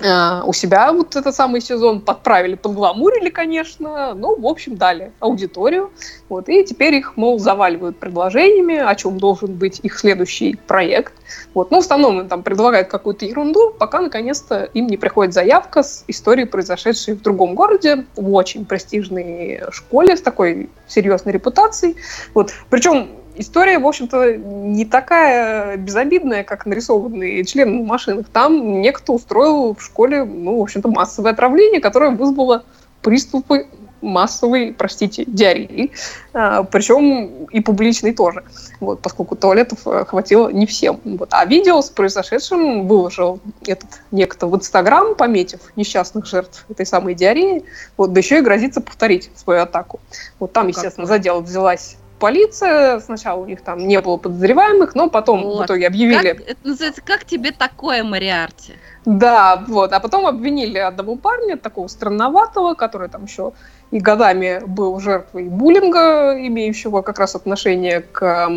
у себя вот этот самый сезон, подправили, подгламурили, конечно, но, в общем, дали аудиторию, вот, и теперь их, мол, заваливают предложениями, о чем должен быть их следующий проект, вот, но в основном им там предлагают какую-то ерунду, пока, наконец-то, им не приходит заявка с историей, произошедшей в другом городе, в очень престижной школе с такой серьезной репутацией, вот, причем история, в общем-то, не такая безобидная, как нарисованные члены на машинах. Там некто устроил в школе, ну, в общем-то, массовое отравление, которое вызвало приступы массовой, простите, диареи, а, причем и публичной тоже, вот, поскольку туалетов э, хватило не всем. Вот. А видео с произошедшим выложил этот некто в Инстаграм, пометив несчастных жертв этой самой диареи, вот, да еще и грозится повторить свою атаку. Вот там, естественно, за дело взялась полиция, сначала у них там не было подозреваемых, но потом в Вот. итоге объявили Как, это называется, как тебе такое, Мариарти? да, вот. А потом обвинили одного парня, такого странноватого, который там еще и годами был жертвой буллинга, имеющего как раз отношение к,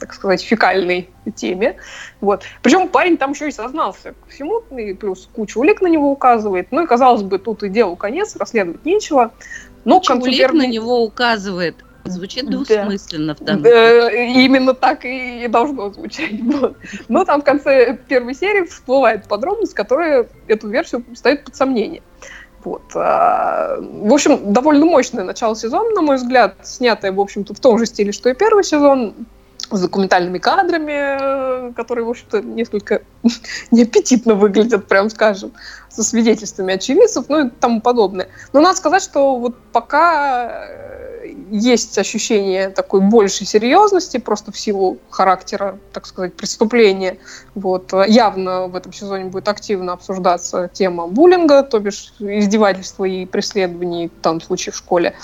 так сказать, фекальной теме. Вот. Причем парень там еще и сознался ко всему, и плюс куча улик на него указывает. Ну и, казалось бы, тут и делу конец, расследовать нечего. Но к концу Чулик первой- на него указывает. Звучит Да. двусмысленно в данном Да, именно так и должно звучать. (laughs) Вот. Но там в конце первой серии всплывает подробность, которая эту версию ставит под сомнение. Вот. а, В общем, довольно мощное начало сезона, на мой взгляд, снятое, в общем-то, в том же стиле, что и первый сезон, с документальными кадрами, э, которые, в общем-то, несколько (laughs) неаппетитно выглядят, прям скажем, со свидетельствами очевидцев, ну и тому подобное. Но надо сказать, что вот пока э, есть ощущение такой большей серьезности, просто в силу характера, так сказать, преступления. Вот. э, Явно в этом сезоне будет активно обсуждаться тема буллинга, то бишь издевательства и преследований, в данном случае в школе.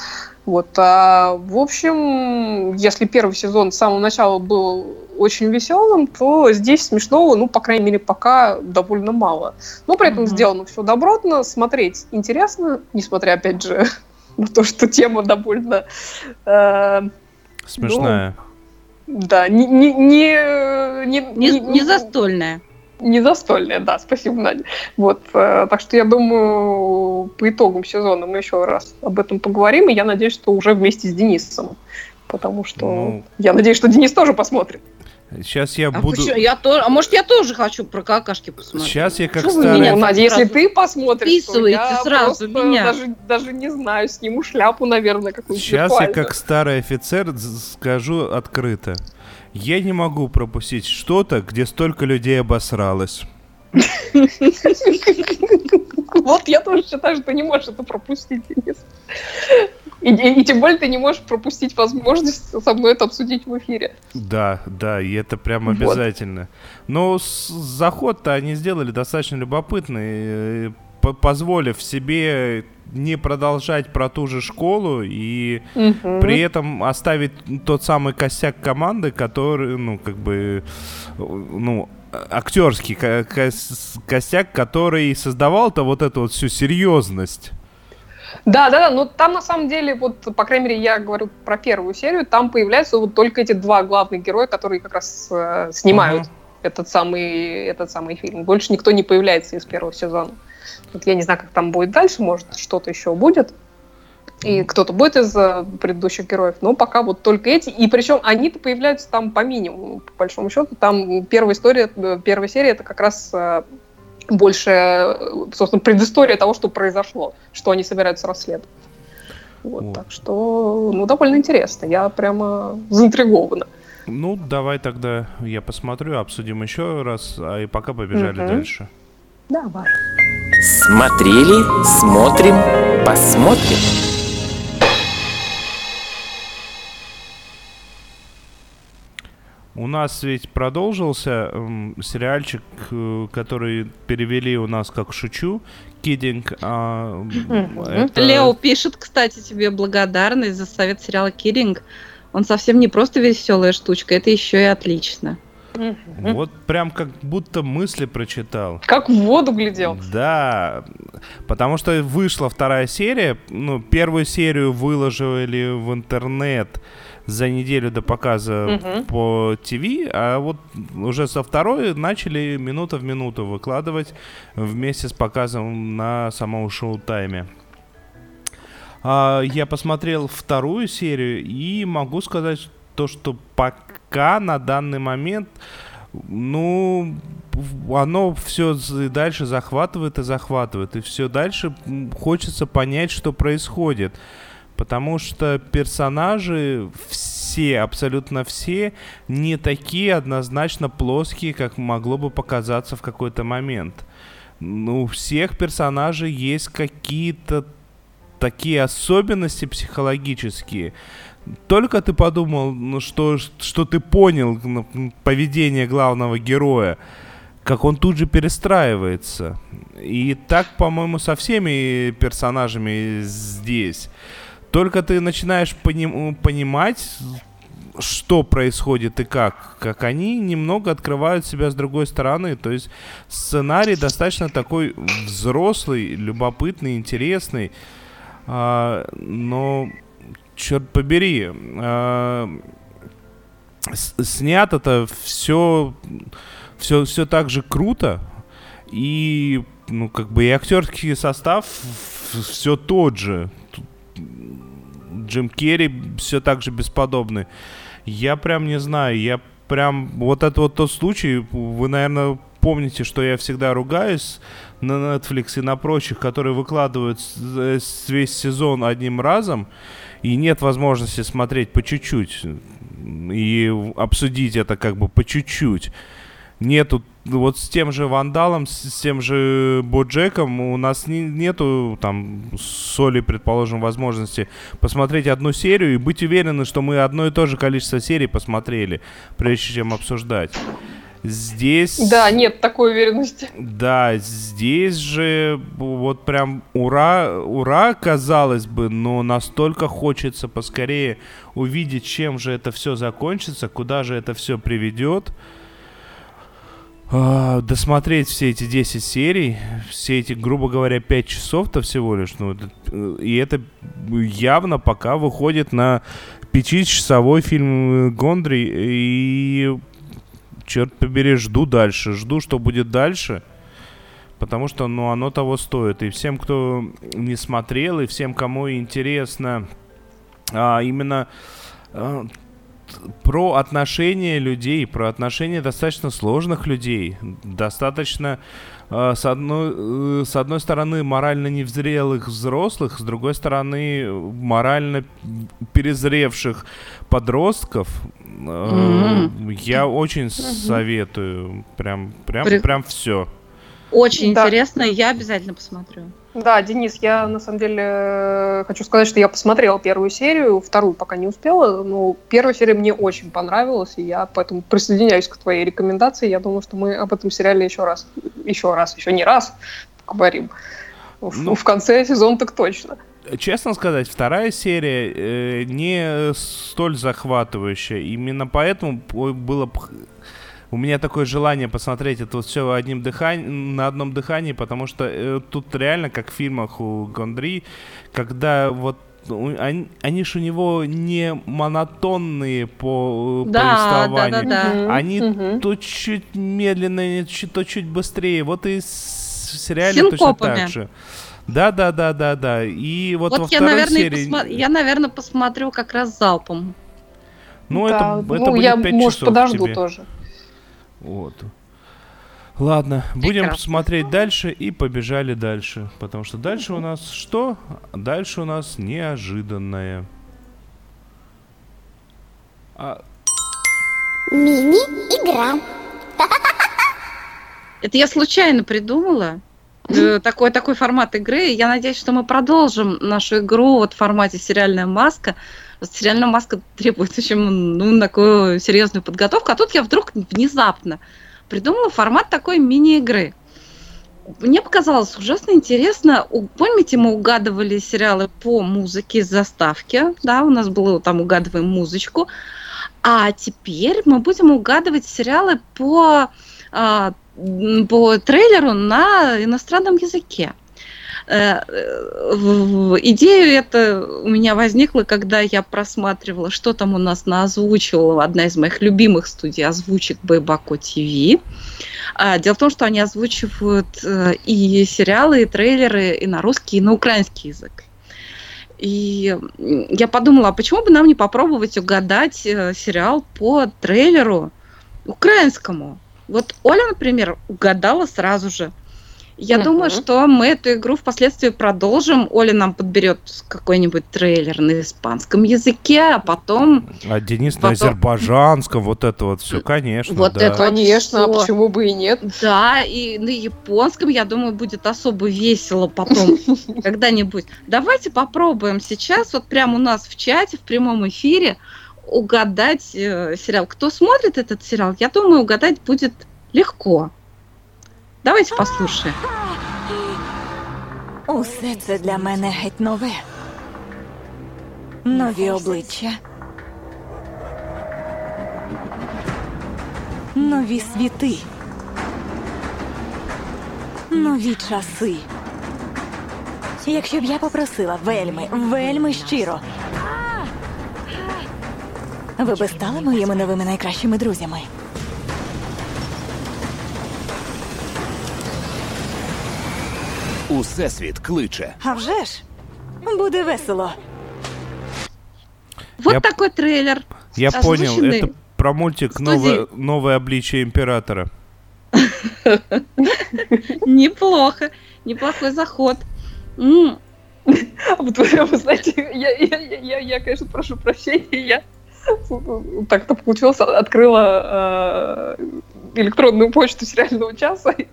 Вот. А, в общем, если первый сезон с самого начала был очень веселым, то здесь смешного, ну, по крайней мере, пока довольно мало. Но при этом Мгм. сделано все добротно, смотреть интересно, несмотря, опять же, (laughs) на то, что тема довольно э, Смешная. да, не, не, не, не, Не, не застольная. не застольная, да, спасибо, Надя. Вот, э, так что я думаю, по итогам сезона мы еще раз об этом поговорим, и я надеюсь, что уже вместе с Денисом, потому что Ну. я надеюсь, что Денис тоже посмотрит. Сейчас я А, буду... почему? я тоже, а может, я тоже хочу про какашки посмотреть? Сейчас я как Что вы старый... меня Ну, Надя, если ты посмотришь, то я сразу меня. Даже, даже не знаю, сниму шляпу, наверное, какую-то Сейчас я как старый офицер скажу открыто. Я не могу пропустить что-то, где столько людей обосралось. (laughs) Вот я тоже считаю, что ты не можешь это пропустить, Денис. И, и- и тем более ты не можешь пропустить возможность со мной это обсудить в эфире. Да, да, и это прям Вот. обязательно. Но заход-то они сделали достаточно любопытный, э, по- позволив себе не продолжать про ту же школу и Мгм. при этом оставить тот самый косяк команды, который, ну, как бы, ну, актерский ко- кос- костяк, который создавал-то вот эту вот всю серьезность. Да, да, да, но там на самом деле, вот, по крайней мере, я говорю про первую серию, там появляются вот только эти два главных героя, которые как раз э, снимают Ага. этот, самый, этот самый фильм. Больше никто не появляется из первого сезона. Вот я не знаю, как там будет дальше, может, что-то еще будет. И кто-то будет из э, предыдущих героев, но пока вот только эти. И причем они-то появляются там по минимуму, по большому счету. Там первая история, э, первая серия это как раз э, больше, собственно, предыстория того, что произошло, что они собираются расследовать. Вот, Вот. так что, ну, довольно интересно. Я прямо заинтригована. Ну, давай тогда я посмотрю, обсудим еще раз, а и пока побежали Мгм. дальше. Давай. Смотрели, смотрим, посмотрим. У нас ведь продолжился м, сериальчик, э, который перевели у нас как «Шучу», «Киддинг». а, это- Лео пишет, кстати, тебе благодарность за совет сериала Киринг. Он совсем не просто веселая штучка, это еще и отлично. Вот прям как будто мысли прочитал. Как в воду глядел. Да, потому что вышла вторая серия, ну, первую серию выложили в интернет за неделю до показа Мгм. по ТВ, а вот уже со второй начали минута в минуту выкладывать вместе с показом на самом шоу-тайме. А, я посмотрел вторую серию и могу сказать то, что пока на данный момент, ну, оно все дальше захватывает и захватывает, и все дальше хочется понять, что происходит. Потому что персонажи все, абсолютно все, не такие однозначно плоские, как могло бы показаться в какой-то момент. Ну, у всех персонажей есть какие-то такие особенности психологические. Только ты подумал, ну, что, что ты понял ну, поведение главного героя, как он тут же перестраивается. И так, по-моему, со всеми персонажами здесь. Только ты начинаешь поним- понимать, что происходит и как, как они немного открывают себя с другой стороны. То есть сценарий достаточно такой взрослый, любопытный, интересный. А, но, черт побери, а, снято это все, все, все так же круто. И, ну, как бы и актерский состав все тот же. Джим Керри все так же бесподобный. Я прям не знаю, я прям... Вот это вот тот случай, вы, наверное, помните, что я всегда ругаюсь на Netflix и на прочих, которые выкладывают весь сезон одним разом, и нет возможности смотреть по чуть-чуть и обсудить это как бы по чуть-чуть. Нету вот с тем же Вандалом, с, с тем же Боджеком у нас не- нету там с Олей, предположим, возможности посмотреть одну серию и быть уверены, что мы одно и то же количество серий посмотрели, прежде чем обсуждать. Здесь... Да, нет такой уверенности. Да, здесь же вот прям ура, ура, казалось бы, но настолько хочется поскорее увидеть, чем же это все закончится, куда же это все приведет. Досмотреть все эти 10 серий, все эти, грубо говоря, 5 часов-то всего лишь, ну, э, и это явно пока выходит на 5-часовой фильм э, Гондри, и черт побери, жду дальше, жду, что будет дальше, потому что, ну, оно того стоит. И всем, кто не смотрел, и всем, кому интересно а, именно а, т- про отношения людей, про отношения достаточно сложных людей, достаточно а, с одной, э, с одной стороны морально невзрелых взрослых, с другой стороны морально перезревших подростков. А, Я очень советую, прям, прям, При- прям все. Очень Да. интересно, я обязательно посмотрю. Да, Денис, я на самом деле э, хочу сказать, что я посмотрела первую серию, вторую пока не успела, но первая серия мне очень понравилась, и я поэтому присоединяюсь к твоей рекомендации. Я думаю, что мы об этом сериале еще раз, еще раз, еще не раз говорим. В, Ну. в конце сезона так точно. Честно сказать, вторая серия э, не столь захватывающая. Именно поэтому было У меня такое желание посмотреть это вот все одним дыхании, на одном дыхании, потому что э, тут реально, как в фильмах у Гондри, когда вот ну, они, они ж у него не монотонные по э, Да, да, повествованию. да, да. Мгм, Они мгм. то чуть медленнее, то чуть быстрее. Вот и в сериале точно так же. Да, да, да, да, да. И вот, во Вот я, второй наверное, серии. посма- я, наверное, посмотрю как раз залпом. Ну, Да, это, это ну, будет я, 5 может, часов подожду тебе. тоже. Вот. Ладно, будем Прекрасно. смотреть дальше и побежали дальше. Потому что дальше у нас что? Дальше у нас неожиданное. А, Мини-игра. (laughs) Это я случайно придумала. Э, Такой, такой формат игры. Я надеюсь, что мы продолжим нашу игру вот в формате сериальная маска. Сериальная маска требует очень ну, такую серьезную подготовку. А тут я вдруг внезапно придумала формат такой мини-игры. Мне показалось ужасно интересно. Помните, мы угадывали сериалы по музыке из заставки, да, у нас было там угадываем музычку. А теперь мы будем угадывать сериалы по а, по трейлеру на иностранном языке. Э, э, Идею это у меня возникла, когда я просматривала, что там у нас на озвучивала одна из моих любимых студий озвучек Байбако ТВ. А, Дело в том, что они озвучивают э, и сериалы, и трейлеры и на русский, и на украинский язык. И я подумала, а почему бы нам не попробовать угадать сериал по трейлеру украинскому? Вот Оля, например, угадала сразу же. Я Мгм. думаю, что мы эту игру впоследствии продолжим. Оля нам подберет какой-нибудь трейлер на испанском языке, а потом а Денис на Потом- азербайджанском, вот это вот все, конечно. Вот да. это Конечно, а всё. почему бы и нет? Да, и на японском, я думаю, будет особо весело потом (laughs) когда-нибудь. Давайте попробуем сейчас, вот прямо у нас в чате, в прямом эфире, угадать э, сериал. Кто смотрит этот сериал, я думаю, угадать будет легко. Давайте послушаем. Усе це для мене геть нове. Нові обличчя. Нові світи. Нові часи. Якщо б я попросила вельми, вельми щиро. Ви би стали моїми новими найкращими друзями. Усесвіт кличе. А вже ж буде весело. Вот Я- такой трейлер. Я понял, озвученный это про мультик новое, новое обличие императора. (laughs) Неплохо. Неплохой заход. М, А Вот вы, вы знаете, я, я, я, я, я, конечно, прошу прощения, я так-то получилось, открыла э, электронную почту сериального часа, и,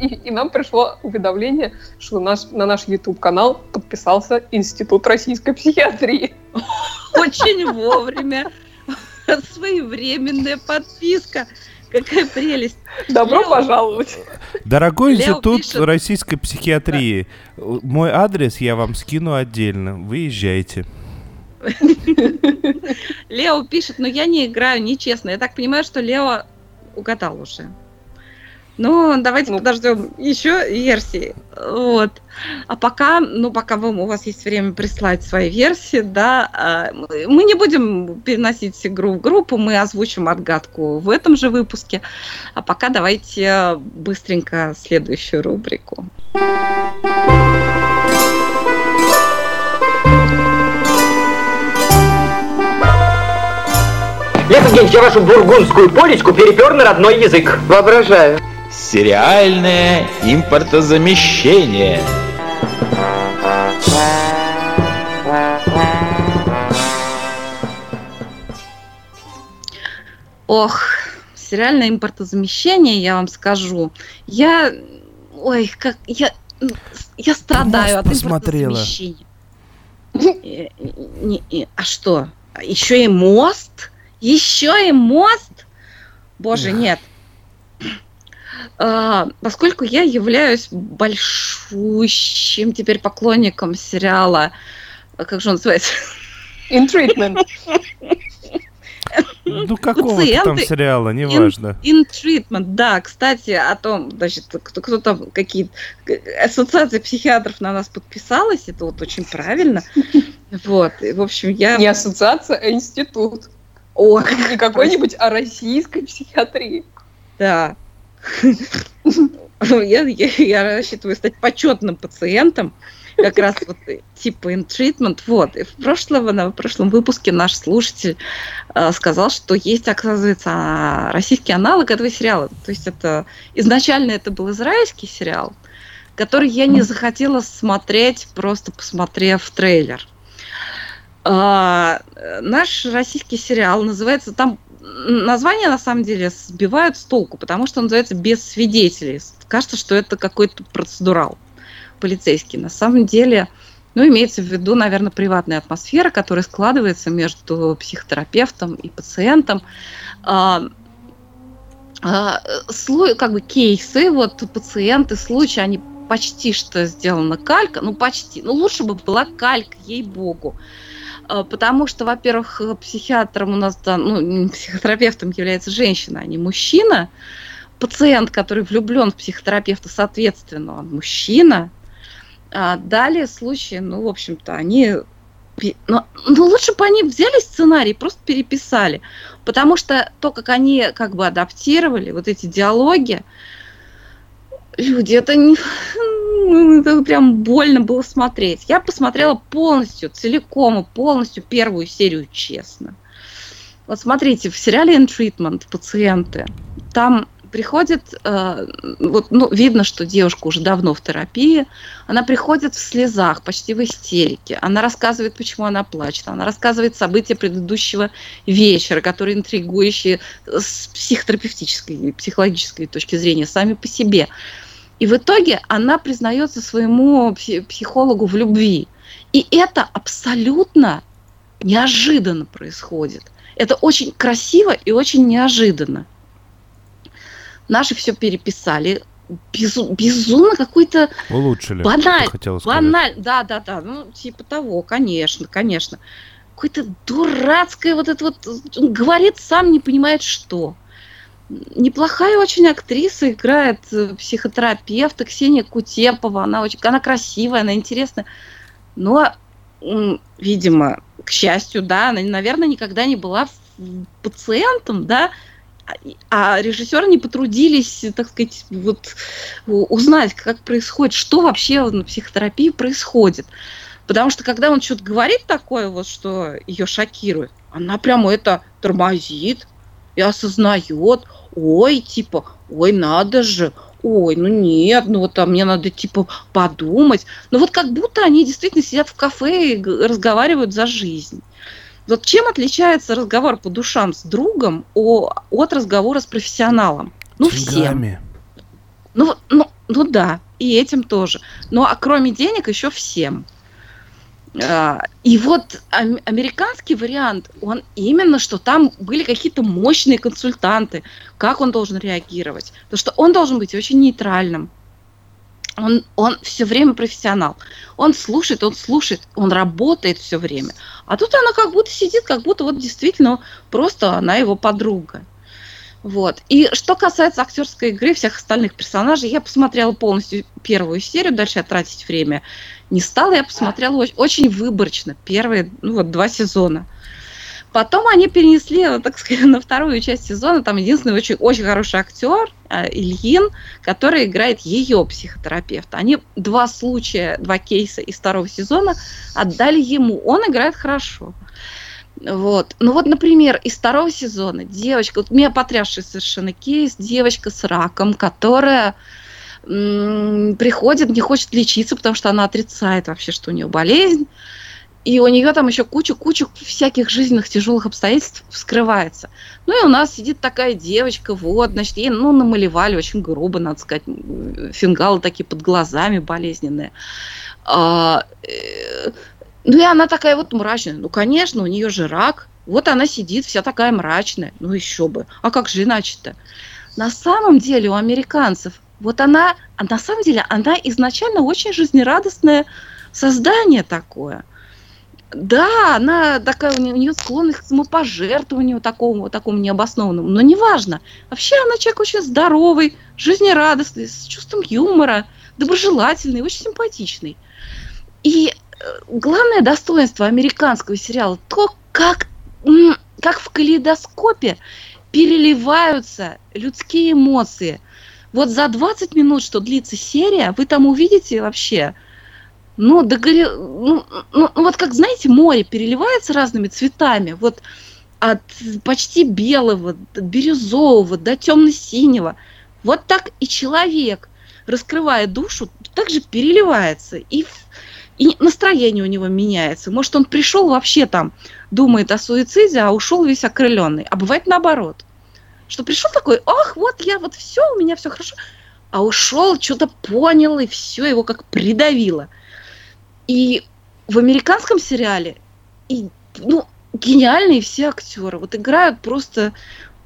и- и нам пришло уведомление, что наш, на наш YouTube-канал подписался Институт российской психиатрии. Очень вовремя. Своевременная подписка. Какая прелесть. Добро Лео. пожаловать! Дорогой Лео институт пишет- российской психиатрии, мой адрес я вам скину отдельно. Выезжайте. Лео пишет, но я не играю нечестно. Я так понимаю, что Лео угадал уже. Ну, давайте Ну. подождем еще версии. Вот. А пока, ну, пока вы, у вас есть время прислать свои версии, да, а, мы не будем переносить игру в группу, мы озвучим отгадку в этом же выпуске. А пока давайте быстренько следующую рубрику. Евгеньевич, я вашу бургундскую полечку перепер на родной язык. Воображаю. Сериальное импортозамещение. Ох, сериальное импортозамещение, я вам скажу. Я, ой, как я, я страдаю Мост от посмотрела. импортозамещения. Э, не- не- А что? Еще и мост? Еще и мост? Боже, нет. А, Поскольку я являюсь большущим теперь поклонником сериала, а как же он называется? In treatment. ну какого там сериала, неважно. In, in Treatment, да, кстати, о том, значит, кто, кто там, какие ассоциации психиатров на нас подписалась, это вот очень правильно. Вот, и, в общем, я... Не ассоциация, а институт. О, не какой-нибудь, а российской психиатрии. Да. (laughs) Я, я, я рассчитываю стать почетным пациентом, как раз вот типа in treatment. Вот. И в, прошлого, на, в прошлом выпуске наш слушатель э, сказал, что есть, оказывается, российский аналог этого сериала. То есть это изначально это был израильский сериал, который я не захотела смотреть, просто посмотрев трейлер. А, наш российский сериал называется там название на самом деле сбивают с толку, потому что он называется без свидетелей. Кажется, что это какой-то процедурал полицейский. На самом деле, ну, имеется в виду, наверное, приватная атмосфера, которая складывается между психотерапевтом и пациентом. А, а, как бы кейсы, вот пациенты, случаи, они почти что сделаны калька, ну почти, ну лучше бы была калька, ей-богу. А, потому что, во-первых, психиатром у нас, ну, психотерапевтом является женщина, а не мужчина. Пациент, который влюблен в психотерапевта, соответственно, он мужчина. А далее случаи, ну, в общем-то, они... Ну, ну, лучше бы они взяли сценарий, просто переписали. Потому что то, как они как бы адаптировали вот эти диалоги, люди, это не, (laughs) ну, это прям больно было смотреть. Я посмотрела полностью, целиком и полностью первую серию, честно. Вот смотрите, в сериале In Treatment пациенты, там приходит, э, вот, ну, видно, что девушка уже давно в терапии, она приходит в слезах, почти в истерике, она рассказывает, почему она плачет, она рассказывает события предыдущего вечера, которые интригующие с психотерапевтической и психологической точки зрения сами по себе. И в итоге она признается своему психологу в любви. И это абсолютно неожиданно происходит. Это очень красиво и очень неожиданно. Наши все переписали. Безу, безумно какой-то улучшили. Баналь, баналь, да, да, да, ну типа того, конечно, конечно. Какое-то дурацкое вот это вот, он говорит сам не понимает что неплохая очень актриса, играет э, психотерапевта Ксения Кутепова. Она очень, она красивая, она интересная. Но, видимо, к счастью, да, она, наверное, никогда не была пациентом, да, а режиссеры не потрудились, так сказать, вот узнать, как происходит, что вообще на психотерапии происходит. Потому что когда он что-то говорит такое, вот, что ее шокирует, она прямо это тормозит, и осознает, ой, типа, ой, надо же, ой, ну нет, ну вот а мне надо типа подумать. Ну вот как будто они действительно сидят в кафе и разговаривают за жизнь. Вот чем отличается разговор по душам с другом о, от разговора с профессионалом? Ну всем. Ну, ну, ну да, и этим тоже. Ну а кроме денег еще всем. А, и вот американский вариант, он именно, что там были какие-то мощные консультанты, как он должен реагировать. Потому что он должен быть очень нейтральным. Он, он все время профессионал. Он слушает, он слушает, он работает все время. А тут она как будто сидит, как будто вот действительно просто она его подруга. Вот. И что касается актерской игры всех остальных персонажей, я посмотрела полностью первую серию, дальше я тратить время не стала, я посмотрела очень, выборочно первые ну, вот, два сезона. Потом они перенесли, так сказать, (laughs) на вторую часть сезона. Там единственный очень, очень хороший актер э, Ильин, который играет ее психотерапевта. Они два случая, два кейса из второго сезона отдали ему. Он играет хорошо. Вот. Ну вот, например, из второго сезона девочка, вот меня потрясший совершенно кейс, девочка с раком, которая приходит, не хочет лечиться, потому что она отрицает вообще, что у нее болезнь. И у нее там еще куча-куча всяких жизненных тяжелых обстоятельств вскрывается. Ну и у нас сидит такая девочка, вот, значит, ей, ну, намалевали очень грубо, надо сказать, фингалы такие под глазами болезненные. А, э, ну и она такая вот мрачная. Ну, конечно, у нее же рак. Вот она сидит, вся такая мрачная. Ну еще бы. А как же иначе-то? На самом деле у американцев вот она, а на самом деле, она изначально очень жизнерадостное создание такое. Да, она такая, у нее, склонность к самопожертвованию такому, такому необоснованному. Но неважно. Вообще она человек очень здоровый, жизнерадостный, с чувством юмора, доброжелательный, очень симпатичный. И главное достоинство американского сериала то, как, как в калейдоскопе переливаются людские эмоции. Вот за 20 минут, что длится серия, вы там увидите вообще ну, догоре... ну, ну, ну, вот как, знаете, море переливается разными цветами. Вот от почти белого, бирюзового, до темно-синего. Вот так и человек, раскрывая душу, также переливается. И, и настроение у него меняется. Может, он пришел вообще там, думает о суициде, а ушел весь окрыленный. А бывает наоборот. Что пришел такой, ах, вот я вот все, у меня все хорошо. А ушел, что-то понял, и все его как придавило. И в американском сериале и, ну, гениальные все актеры. Вот играют просто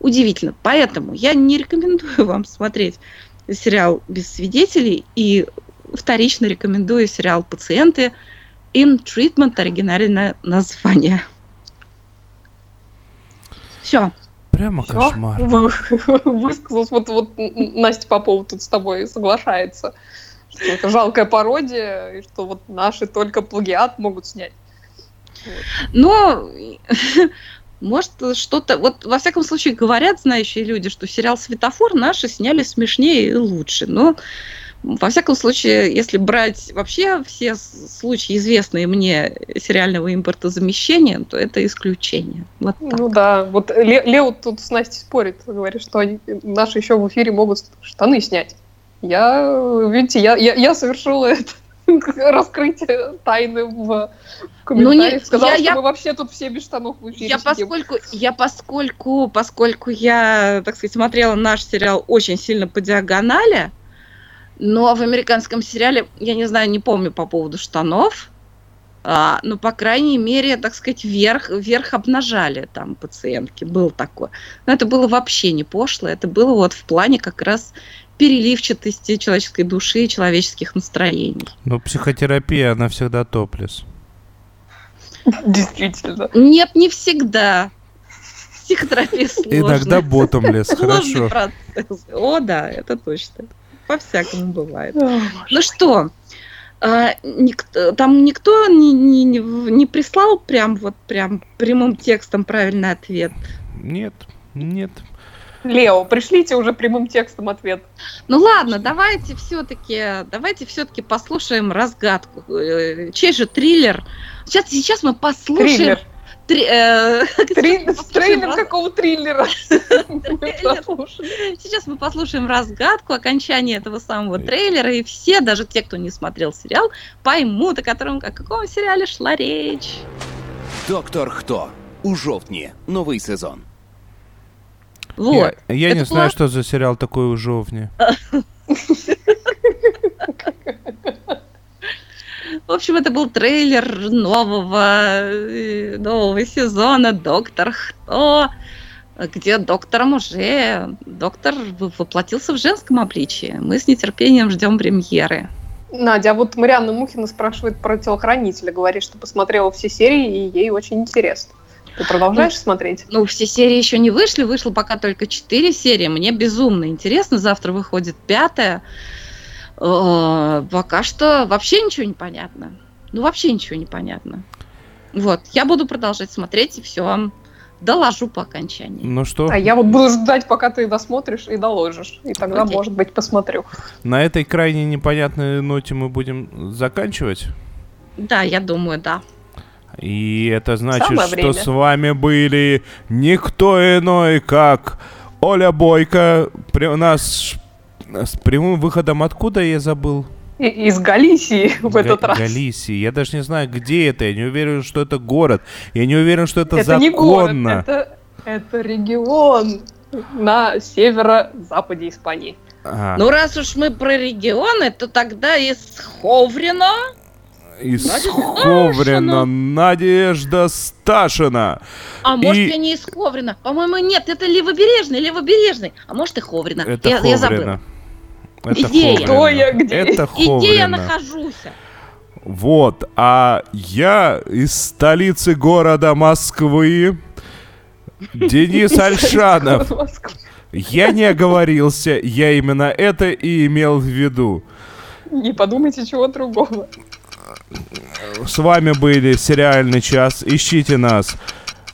удивительно. Поэтому я не рекомендую (laughs) вам смотреть сериал без свидетелей и вторично рекомендую сериал «Пациенты» In Treatment, оригинальное название. Все. Прямо Всё? кошмар. Высказалась. Вот, вот Настя Попова тут с тобой соглашается. Что это жалкая пародия, и что вот наши только плагиат могут снять. Но, (laughs) может, что-то... Вот, во всяком случае, говорят знающие люди, что сериал «Светофор» наши сняли смешнее и лучше. Но, во всяком случае, если брать вообще все случаи, известные мне сериального импортозамещения, то это исключение. Вот так. Ну да, вот Ле- Лео тут с Настей спорит, говорит, что они, наши еще в эфире могут штаны снять. Я, видите, я, я, я совершила это (laughs) раскрытие тайны в комментариях. Ну, не- Сказала, я- что я- мы вообще тут все без штанов в эфире Я сидим. поскольку, я поскольку, поскольку я, так сказать, смотрела наш сериал очень сильно по диагонали, но в американском сериале, я не знаю, не помню по поводу штанов, а, но, по крайней мере, так сказать, верх, верх обнажали там пациентки, был такое. Но это было вообще не пошло, это было вот в плане как раз переливчатости человеческой души и человеческих настроений. Ну, психотерапия, она всегда топлес. Действительно. Нет, не всегда. Психотерапия сложная. Иногда ботомлес, Сложный хорошо. процесс. О, да, это точно. По-всякому бывает. Ну что, а, там никто не, не, не прислал прям вот прям прямым текстом правильный ответ? Нет, нет. Лео, пришлите уже прямым текстом ответ. Ну ладно, давайте все-таки, давайте все-таки послушаем разгадку. Э, Чей же триллер? Сейчас, сейчас мы послушаем. Триллер. Три- э, (laughs) Трейлер какого триллера? (laughs) Сейчас мы послушаем разгадку окончания этого самого трейлера, и все, даже те, кто не смотрел сериал, поймут, о котором, о каком сериале шла речь. Доктор Хто у жовтні. Новий сезон. Вот. Я, я не знаю, что за сериал такой у Жовни. (laughs) В общем, это был трейлер нового, э, нового сезона «Доктор Кто», где доктором уже доктор воплотился в женском обличии. Мы с нетерпением ждем премьеры. Надя, а вот Марианна Мухина спрашивает про телохранителя. Говорит, что посмотрела все серии, и ей очень интересно. Ты продолжаешь смотреть? Ну, все серии еще не вышли, вышло пока только четыре серии. Мне безумно интересно. Завтра выходит пятая. Э, Пока что вообще ничего не понятно. Ну, вообще ничего не понятно. Вот, я буду продолжать смотреть и все вам доложу по окончании. Ну что, А я вот буду ждать, пока ты досмотришь и доложишь. И тогда, Окей. может быть, посмотрю. на этой крайне непонятной ноте мы будем заканчивать. Да, я думаю, да. И это значит, Самое что время. с вами были никто иной, как Оля Бойко. При, у нас ш- с прямым выходом откуда я забыл? Из Галисии (laughs) в Га- этот раз. Галисии. Я даже не знаю, где это. Я не уверен, что это город. Я не уверен, что это, Это не город, законно. это, это регион на северо-западе Испании. А, Ну, раз уж мы про регионы, то тогда из Ховрино из Надежда Ховрина Сташина. Надежда Сташина. А может, И- я не из Ховрина? По-моему, нет, это левобережный, левобережный. А может, и Ховрина. Это я, я забыла. Это Где я? Кто я, где Это И где я нахожусь? Вот, а я из столицы города Москвы, Денис (laughs) Альшанов. Я не оговорился, я именно это и имел в виду. Не подумайте чего другого. С вами были «Сериальный час». Ищите нас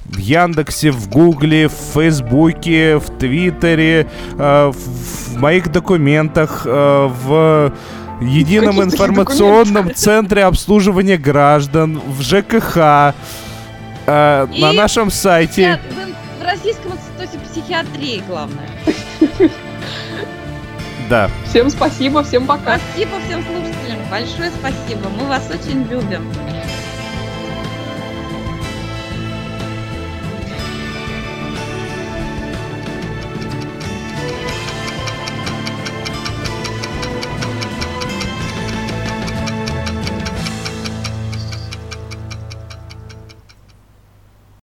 в Яндексе, в Гугле, в Фейсбуке, в Твиттере, э, в, в моих документах, э, в едином информационном центре обслуживания граждан, в ЖКХ, э, на И нашем сайте. В Российском институте психиатрии, главное. (laughs) Да. Всем спасибо, всем пока. Спасибо всем слушателям. Большое спасибо. Мы вас очень любим.